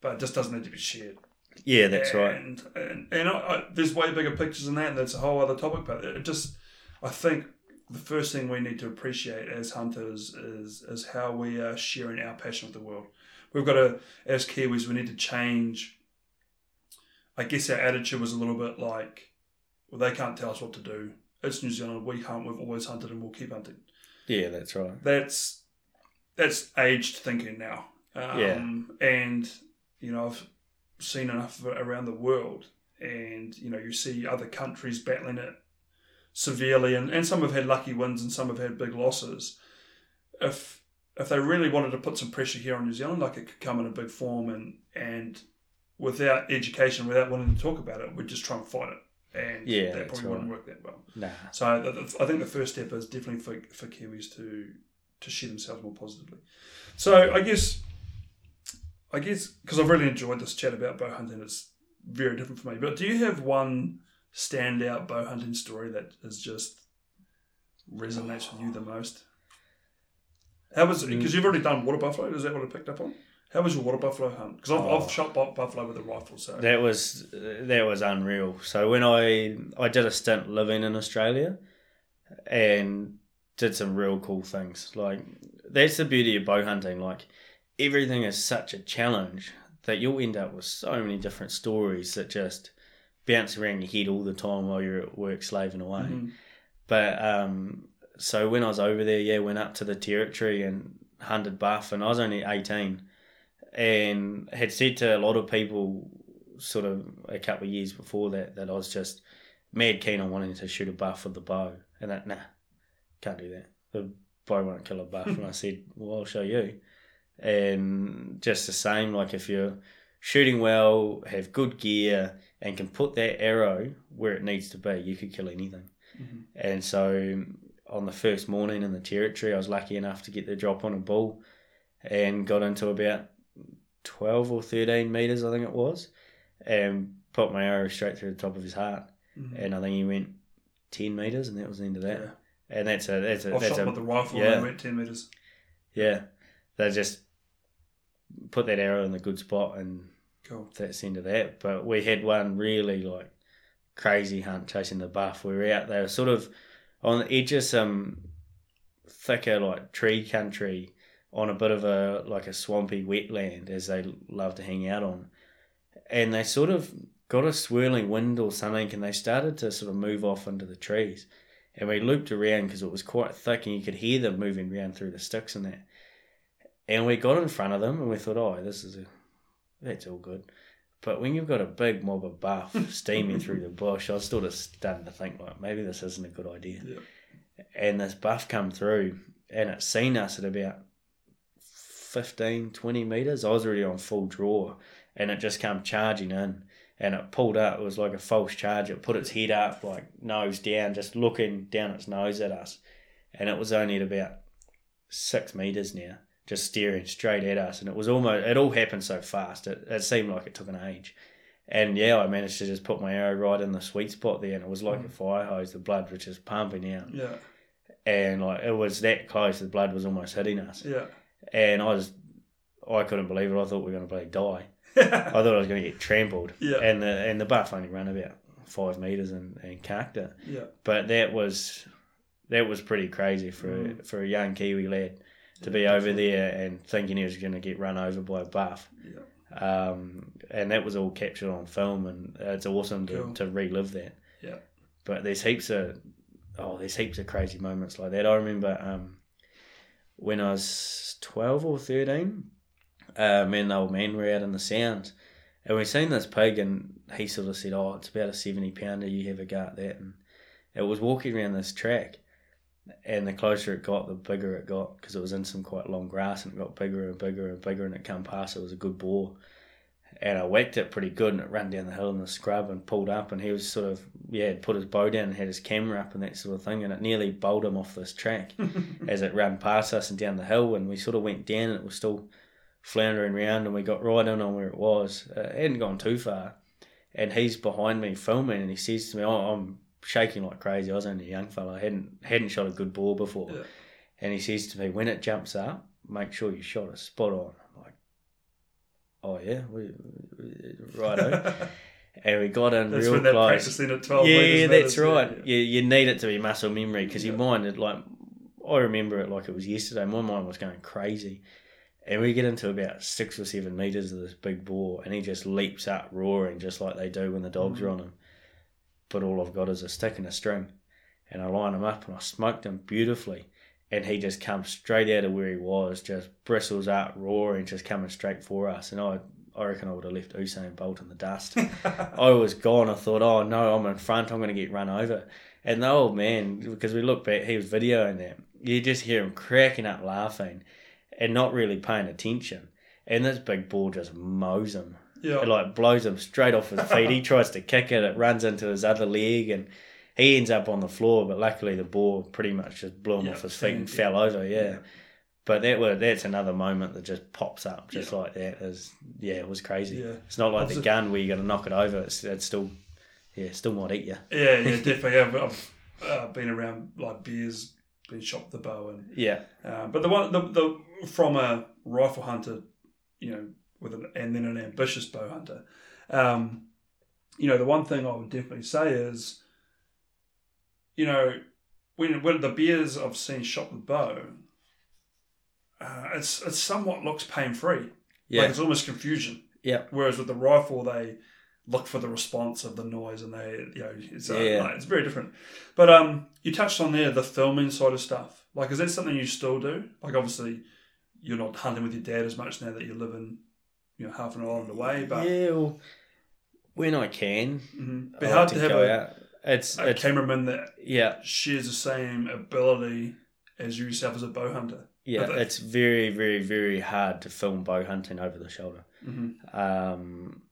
but it just doesn't need to be shared. yeah, that's right. and, And and I, I, there's way bigger pictures than that, and that's a whole other topic. But it just, I think the first thing we need to appreciate as hunters is is how we are sharing our passion with the world. We've got to, as Kiwis, we need to change. I guess our attitude was a little bit like, well, they can't tell us what to do. It's New Zealand. We hunt. We've always hunted, and we'll keep hunting Yeah, that's right. that's that's aged thinking now. Um, Yeah. And you know, I've seen enough of it around the world, and you know, you see other countries battling it severely, and, and some have had lucky wins, and some have had big losses. If if they really wanted to put some pressure here on New Zealand, like it could come in a big form, and and without education, without wanting to talk about it, we'd just try and fight it, and Yeah, that probably wouldn't right. work that well. Nah. So th- th- I think the first step is definitely for, for Kiwis to to share themselves more positively. So I guess I guess because I've really enjoyed this chat about bow hunting, it's very different for me. But do you have one standout bow hunting story that is just resonates with you the most? How was mm. it? Because you've already done water buffalo. Is that what I picked up on? How was your water buffalo hunt? Because I've, Oh. I've shot bu- buffalo with a rifle. So That was that was unreal. So when I I did a stint living in Australia, and did some real cool things. Like that's the beauty of bow hunting. Like everything is such a challenge that you'll end up with so many different stories that just bounce around your head all the time while you're at work slaving away. Mhm. But um, so when I was over there, yeah, went up to the territory and hunted buff, and I was only eighteen, and had said to a lot of people, sort of a couple of years before that, that I was just mad keen on wanting to shoot a buff with the bow, and that nah, can't do that. The bow won't kill a buff, and I said, well, I'll show you, and just the same, like if you're shooting well, have good gear, and can put that arrow where it needs to be, you could kill anything. And so on the first morning in the territory, I was lucky enough to get the drop on a bull and got into about 12 or 13 metres, I think it was, and put my arrow straight through the top of his heart. Mhm. And I think he went 10 metres, and that was the end of that. Yeah. and that's a that's a I've that's shot a with the rifle yeah. and went 10 metres. yeah. They just put that arrow in the good spot and Cool. that's the end of that. But we had one really like crazy hunt chasing the buff. We were out there, sort of on the edge of some thicker like tree country on a bit of a like a swampy wetland as they love to hang out on. And they sort of got a swirling wind or something and they started to sort of move off into the trees. And we looped around because it was quite thick and you could hear them moving around through the sticks and that. And we got in front of them and we thought, oh, this is a that's all good. But when you've got a big mob of buff steaming through the bush, I was sort of starting to think like maybe this isn't a good idea. Yeah. And this buff come through and it seen us at about 15, 20 metres. I was already on full draw and it just come charging in and it pulled up. It was like a false charge. It put its head up, like nose down, just looking down its nose at us. And it was only at about six metres now, just staring straight at us. And it was almost, it all happened so fast. It, it seemed like it took an age. And yeah, I managed to just put my arrow right in the sweet spot there, and it was like a fire hose. The blood was just pumping out, Yeah. and like it was that close. The blood was almost hitting us, Yeah. and I was, I couldn't believe it. I thought we were going to bloody die. I thought I was going to get trampled. Yeah. And the and the buff only ran about five meters and and carked it. yeah. But that was that was pretty crazy for Mm. for a young Kiwi lad to be over there and thinking he was going to get run over by a buff. Yeah. Um, and that was all captured on film, and it's awesome to, Cool. to relive that. Yeah. But there's heaps of oh, there's heaps of crazy moments like that. I remember um, when I was twelve or thirteen, uh, me and the old man were out in the sound, and we seen this pig, and he sort of said, "Oh, it's about a seventy pounder. You have a go at that." And it was walking around this track, and the closer it got, the bigger it got because it was in some quite long grass, and it got bigger and bigger and bigger, and it came past. It was a good boar, and I whacked it pretty good, and it ran down the hill in the scrub and pulled up, and he was sort of yeah, put his bow down and had his camera up and that sort of thing, and it nearly bowled him off this track as it ran past us and down the hill, and we sort of went down, and it was still floundering around, and we got right in on where it was. Uh, it hadn't gone too far, and he's behind me filming, and he says to me, "Oh, I'm shaking like crazy. I was only a young fella. I hadn't hadn't shot a good ball before." Yeah. And he says to me, "When it jumps up, make sure you shot it spot on." I'm like, "Oh yeah, we, we, righto." and we got in That's real when that close. practicing at 12 Yeah, that's right. Yeah. You, you need it to be muscle memory because your mind, it like I remember it like it was yesterday. My mind was going crazy, and we get into about six or seven meters of this big boar, and he just leaps up roaring, just like they do when the dogs Mm-hmm. are on him. But all I've got is a stick and a string, and I line him up, and I smoked him beautifully. And he just comes straight out of where he was, just bristles up, roaring, just coming straight for us. And I, I reckon I would have left Usain Bolt in the dust. I was gone. I thought, oh no, I'm in front. I'm going to get run over. And the old man, because we look back, he was videoing that. You just hear him cracking up laughing and not really paying attention. And this big ball just mows him. Yeah. It like blows him straight off his feet. he tries to kick it. It runs into his other leg and he ends up on the floor. But luckily, the ball pretty much just blew him Yeah, off his feet and yeah. fell over. Yeah. Yeah. But that was that's another moment that just pops up just like that. Is yeah, it was crazy. Yeah. It's not like the Obviously- gun where you got to knock it over. It's, it's still yeah, still might eat you. Yeah, yeah, definitely. I've, I've uh, been around like bears, been shot with the bow, and Yeah, uh, but the one the, the from a rifle hunter, you know, with an and then an ambitious bow hunter, um, you know, the one thing I would definitely say is, you know, when when the bears I've seen shot with bow, uh, it's it somewhat looks pain free. yeah, Like it's almost confusion. yeah, Whereas with the rifle, they look for the response of the noise, and they, you know, it's, uh, Yeah. like, it's very different. But um, you touched on there the filming side of stuff. Like, is that something you still do? Like, obviously, you're not hunting with your dad as much now that you live in, you know, half an island away. But yeah. Well, when I can, Mhm. I Be like hard to have a, out. It's a it's cameraman that yeah, shares the same ability as yourself as a bow hunter. yeah. But- It's very, very, very hard to film bow hunting over the shoulder. hmm Um,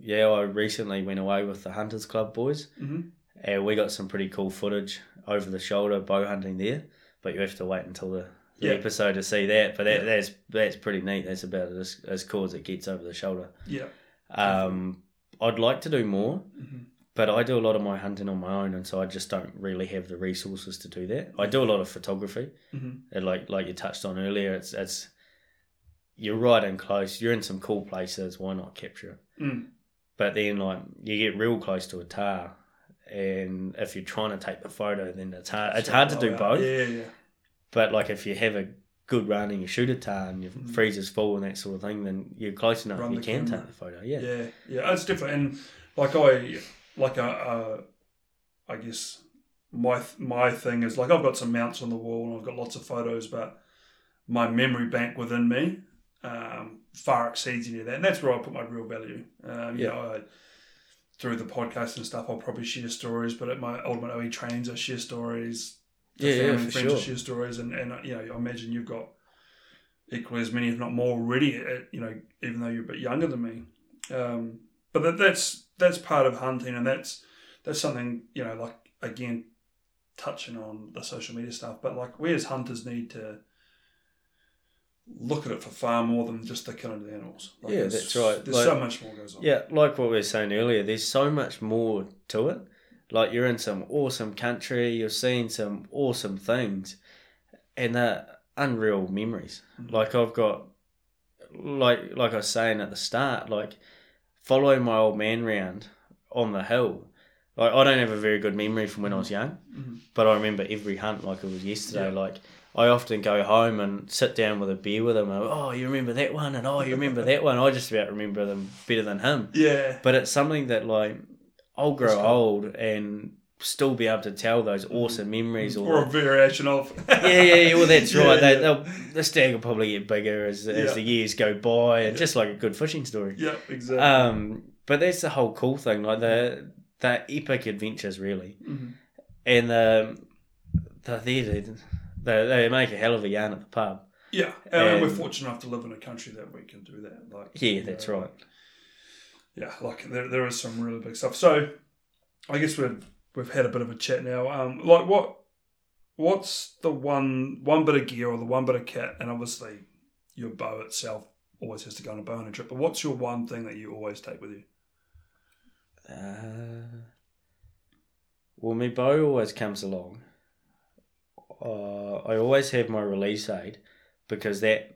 yeah, I recently went away with the Hunters Club boys, Mhm. and we got some pretty cool footage over the shoulder bow hunting there. But you have to wait until the, the Yeah. episode to see that. But that, Yeah. that's that's pretty neat. That's about as as cool as it gets over the shoulder. Yeah. Um, I'd like to do more, Mhm. but I do a lot of my hunting on my own, and so I just don't really have the resources to do that. I do a lot of photography, Mhm. and like like you touched on earlier, it's it's you're right in close. You're in some cool places. Why not capture it? Mm. But then like you get real close to a tahr, and if you're trying to take the photo, then it's hard. It's hard to do both. Yeah, yeah. But like if you have a good run and you shoot a tahr and your Mhm. freezer's full and that sort of thing, then you're close enough. Run you can camera. take the photo. Yeah. Yeah, yeah, it's different. And like I, like a, uh, I guess my my thing is like I've got some mounts on the wall and I've got lots of photos, but my memory bank within me um, far exceeds any of that, and that's where I put my real value. Um, you Yeah. know, I, through the podcast and stuff, I'll probably share stories, but at my ultimate OE trains, I share stories. To Yeah, yeah, family and for friends, sure. share stories, and and you know, I imagine you've got equally as many, if not more, already. At, you know, even though you're a bit younger than me. Um, but that, that's that's part of hunting, and that's that's something you know, like again, touching on the social media stuff. But like, we as hunters need to look at it for far more than just the killing of the animals. Like, Yeah, that's right. There's Like- so much more goes on. Yeah, like what we were saying earlier, there's so much more to it. Like you're in some awesome country, you're seeing some awesome things, and they're unreal memories. Mhm. Like I've got, like like I was saying at the start, like following my old man round on the hill. Like I don't have a very good memory from when I was young, Mhm. but I remember every hunt like it was yesterday. Yeah. Like I often go home and sit down with a beer with him. And, oh, you remember that one? And oh, you remember that one? I just about remember them better than him. Yeah. But it's something that like I'll grow cool. old and still be able to tell those awesome memories. Or, Or a variation of. yeah, yeah, yeah. Well, that's Yeah, right. They, yeah. the stag will probably get bigger as as the years go by, and Yeah. just like a good fishing story. Yeah, exactly. Um, but that's the whole cool thing, like the the epic adventures, really, Mhm. and the the they, they they make a hell of a yarn at the pub. Yeah, and, we're fortunate enough to live in a country that we can do that. Like, Yeah, that's know, right. Yeah, like there, there is some really big stuff. So, I guess we've we've had a bit of a chat now. Um, like what what's the one one bit of gear or the one bit of kit, and obviously your bow itself always has to go on a bow hunting trip. But what's your one thing that you always take with you? Uh, well, my bow always comes along. Uh, I always have my release aid because that,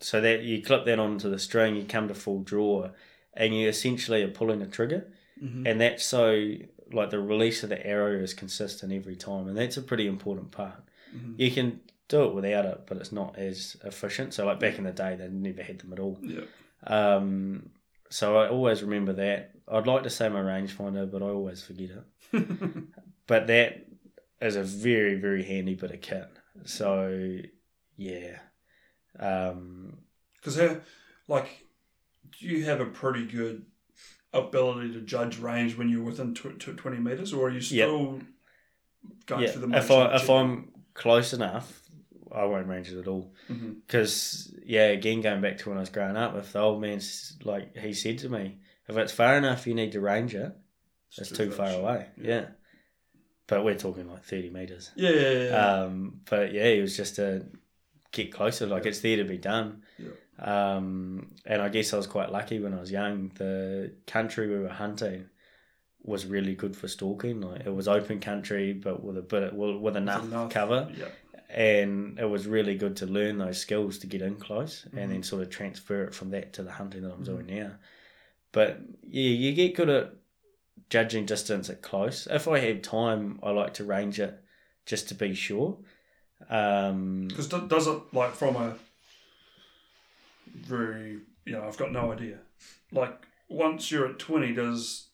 so that you clip that onto the string, you come to full draw, and you essentially are pulling a trigger, Mhm. and that's so like the release of the arrow is consistent every time, and that's a pretty important part. Mhm. You can do it without it, but it's not as efficient. So, like back in the day, they never had them at all. Yeah, Um, so I always remember that. I'd like to say my rangefinder, but I always forget it. But that is a very, very handy bit of kit. So, yeah. Um, because how like you have a pretty good ability to judge range when you're within tw- tw- 20 meters or are you still going yeah, through the if I if I'm close enough, I won't range it at all. Because yeah, again, going back to when I was growing up, if the old man's like he said to me, if it's far enough, you need to range it. It's too far away. Yeah. But we're talking like thirty meters. yeah yeah, yeah, yeah. Um, but yeah, it was just to get closer. Like it's there to be done. Um, and I guess I was quite lucky when I was young. The country we were hunting was really good for stalking. Like it was open country, but with a bit with, with enough, Enough, cover, yeah and it was really good to learn those skills to get in close, Mhm. and then sort of transfer it from that to the hunting that I'm Mhm. doing now. But yeah, you get good at judging distance at close. If I have time, I like to range it just to be sure. Um, because does it like from a very you know I've got no idea like once you're at 20 does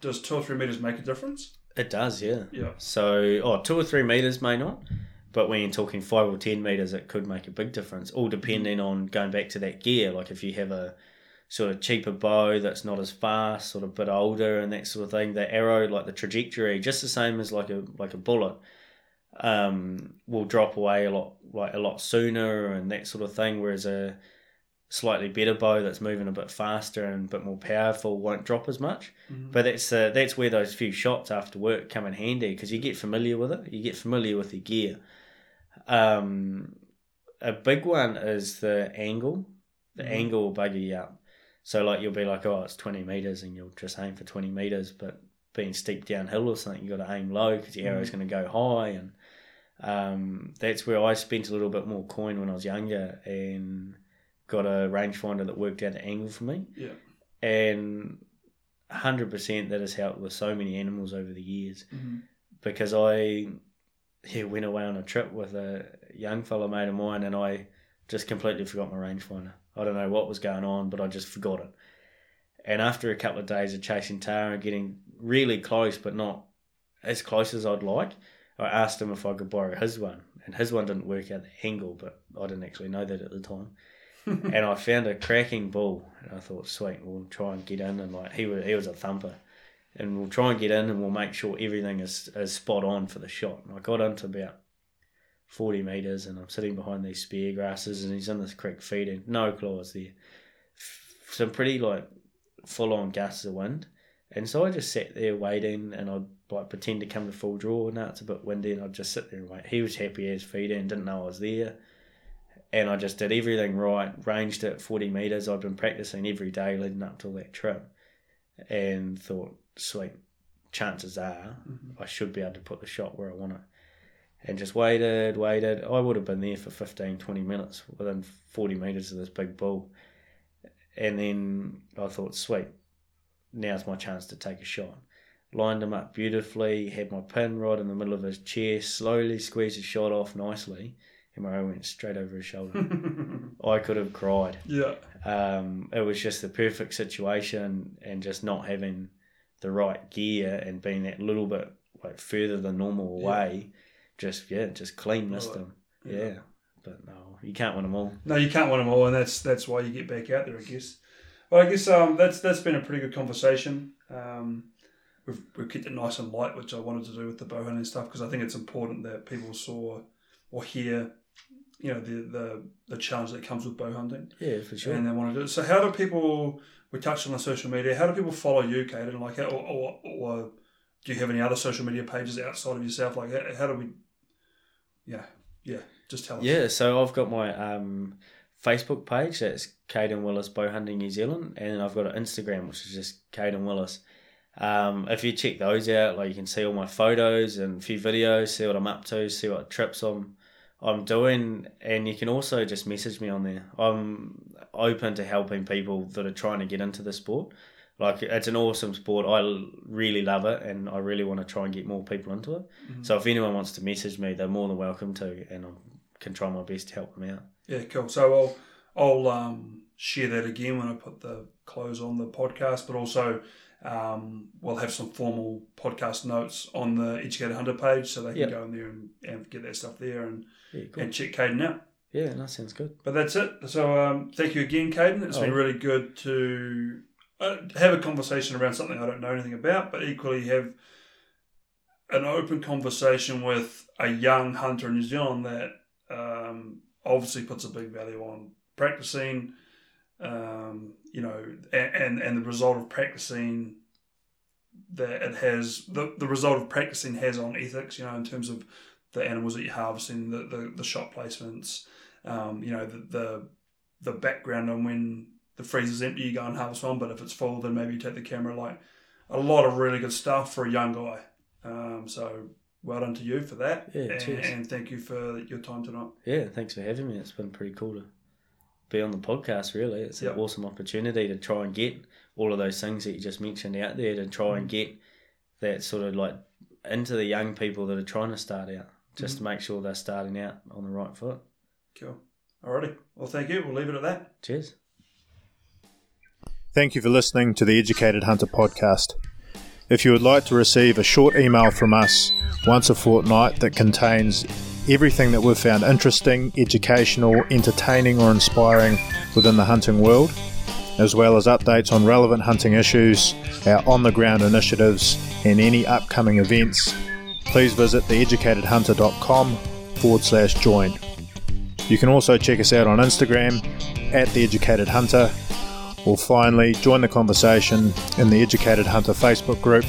does two or three meters make a difference it does, yeah. yeah So, oh, two or three meters may not, but when you're talking five or ten meters, it could make a big difference. All depending on going back to that gear. Like if you have a sort of cheaper bow that's not as fast, sort of bit older, and that sort of thing, the arrow, like the trajectory, just the same as like a like a bullet, um, will drop away a lot like a lot sooner and that sort of thing. Whereas a slightly better bow that's moving a bit faster and a bit more powerful won't drop as much. Mhm. But that's uh, that's where those few shots after work come in handy because you get familiar with it. You get familiar with the gear. Um, a big one is the angle. The Mhm. angle will bugger you up. So like you'll be like, oh, it's twenty meters, and you'll just aim for twenty meters. But being steep downhill or something, you got to aim low because your arrow's going to go high, and um, that's where I spent a little bit more coin when I was younger and got a rangefinder that worked out the angle for me, Yeah. and hundred percent that has helped with so many animals over the years Mhm. because I yeah, went away on a trip with a young fellow mate of mine and I just completely forgot my rangefinder. I don't know what was going on, but I just forgot it. And after a couple of days of chasing tahr and getting really close, but not as close as I'd like, I asked him if I could borrow his one. And his one didn't work out the angle, but I didn't actually know that at the time. And I found a cracking bull, and I thought, sweet, we'll try and get in. And like he was, he was a thumper, and we'll try and get in, and we'll make sure everything is, is spot on for the shot. And I got into about forty meters, and I'm sitting behind these spear grasses, and he's in this creek feeding, no claws there, some pretty like full on gusts of wind, and so I just sat there waiting, and I'd like pretend to come to full draw. And now it's a bit windy, and I'd just sit there and wait. He was happy as feeding, didn't know I was there and I just did everything right, ranged at 40 metres. I'd been practicing every day leading up to that trip and thought, sweet, chances are mm-hmm. I should be able to put the shot where I want it. And just waited, waited. I would have been there for 15, 20 minutes within 40 metres of this big bull. And then I thought, sweet, now's my chance to take a shot. Lined him up beautifully, had my pin right in the middle of his chest, slowly squeezed his shot off nicely, and arrow went straight over his shoulder. I could have cried. Yeah. Um, it was just the perfect situation, and just not having the right gear and being that little bit like further than normal away, just yeah, just clean missed Right. him. Yeah. but no, you can't win them all. No, you can't win them all, and that's that's why you get back out there, I guess. Well, I guess um, that's that's been a pretty good conversation. Um, we've we've kept it nice and light, which I wanted to do with the bow hunting stuff because I think it's important that people saw or hear, you know, the the, the challenge that comes with bow hunting, Yeah, for sure. and they want to do it. So, how do people? We touched on the social media. How do people follow you, Kadin? Like, how, or, or, or do you have any other social media pages outside of yourself? Like, how, how do we? Yeah, yeah. Just tell us. Yeah, so I've got my um, Facebook page that's Kadin Willis Bow Hunting New Zealand, and I've got an Instagram which is just Kadin Willis. Um, if you check those out, like you can see all my photos and a few videos, see what I'm up to, see what trips I'm I'm doing, and you can also just message me on there. I'm open to helping people that are trying to get into the sport. Like it's an awesome sport. I really love it, and I really want to try and get more people into it. So if anyone wants to message me, they're more than welcome to, and I can try my best to help them out. Yeah, cool. So I'll I'll um, share that again when I put the close on the podcast, but also um, we'll have some formal podcast notes on the Educated Hunter page, so they can Yep. go in there and, and get their stuff there and, Yeah, cool. and check Kadin out. Yeah, that sounds good. But that's it. So um, thank you again, Kadin. It's been Oh. really good to uh, have a conversation around something I don't know anything about, but equally have an open conversation with a young hunter in New Zealand that um, obviously puts a big value on practicing. Um, you know, and, and the result of practicing that it has the, the result of practicing has on ethics. You know, in terms of the animals that you're harvesting, the the, the shot placements, um, you know, the, the the background on when the freezer's empty, you go and harvest one, but if it's full, then maybe you take the camera. Like a lot of really good stuff for a young guy. Um, so well done to you for that, Yeah, and, and thank you for your time tonight. Yeah, thanks for having me. It's been pretty cool to be on the podcast, really. It's Yep. an awesome opportunity to try and get all of those things that you just mentioned out there to try and mm. get that sort of like into the young people that are trying to start out, just to mm-hmm. make sure they're starting out on the right foot. Cool. Alrighty. Well, thank you. We'll leave it at that. Cheers. Thank you for listening to the Educated Hunter podcast. If you would like to receive a short email from us once a fortnight that contains everything that we've found interesting, educational, entertaining, or inspiring within the hunting world, as well as updates on relevant hunting issues, our on the ground initiatives, and any upcoming events, please visit theeducatedhunter.com forward slash join. You can also check us out on Instagram at theeducatedhunter, Educated Hunter or finally join the conversation in the Educated Hunter Facebook group.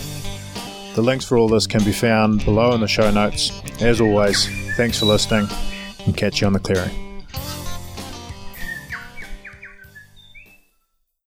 The links for all this can be found below in the show notes. As always, thanks for listening and catch you on the clearing.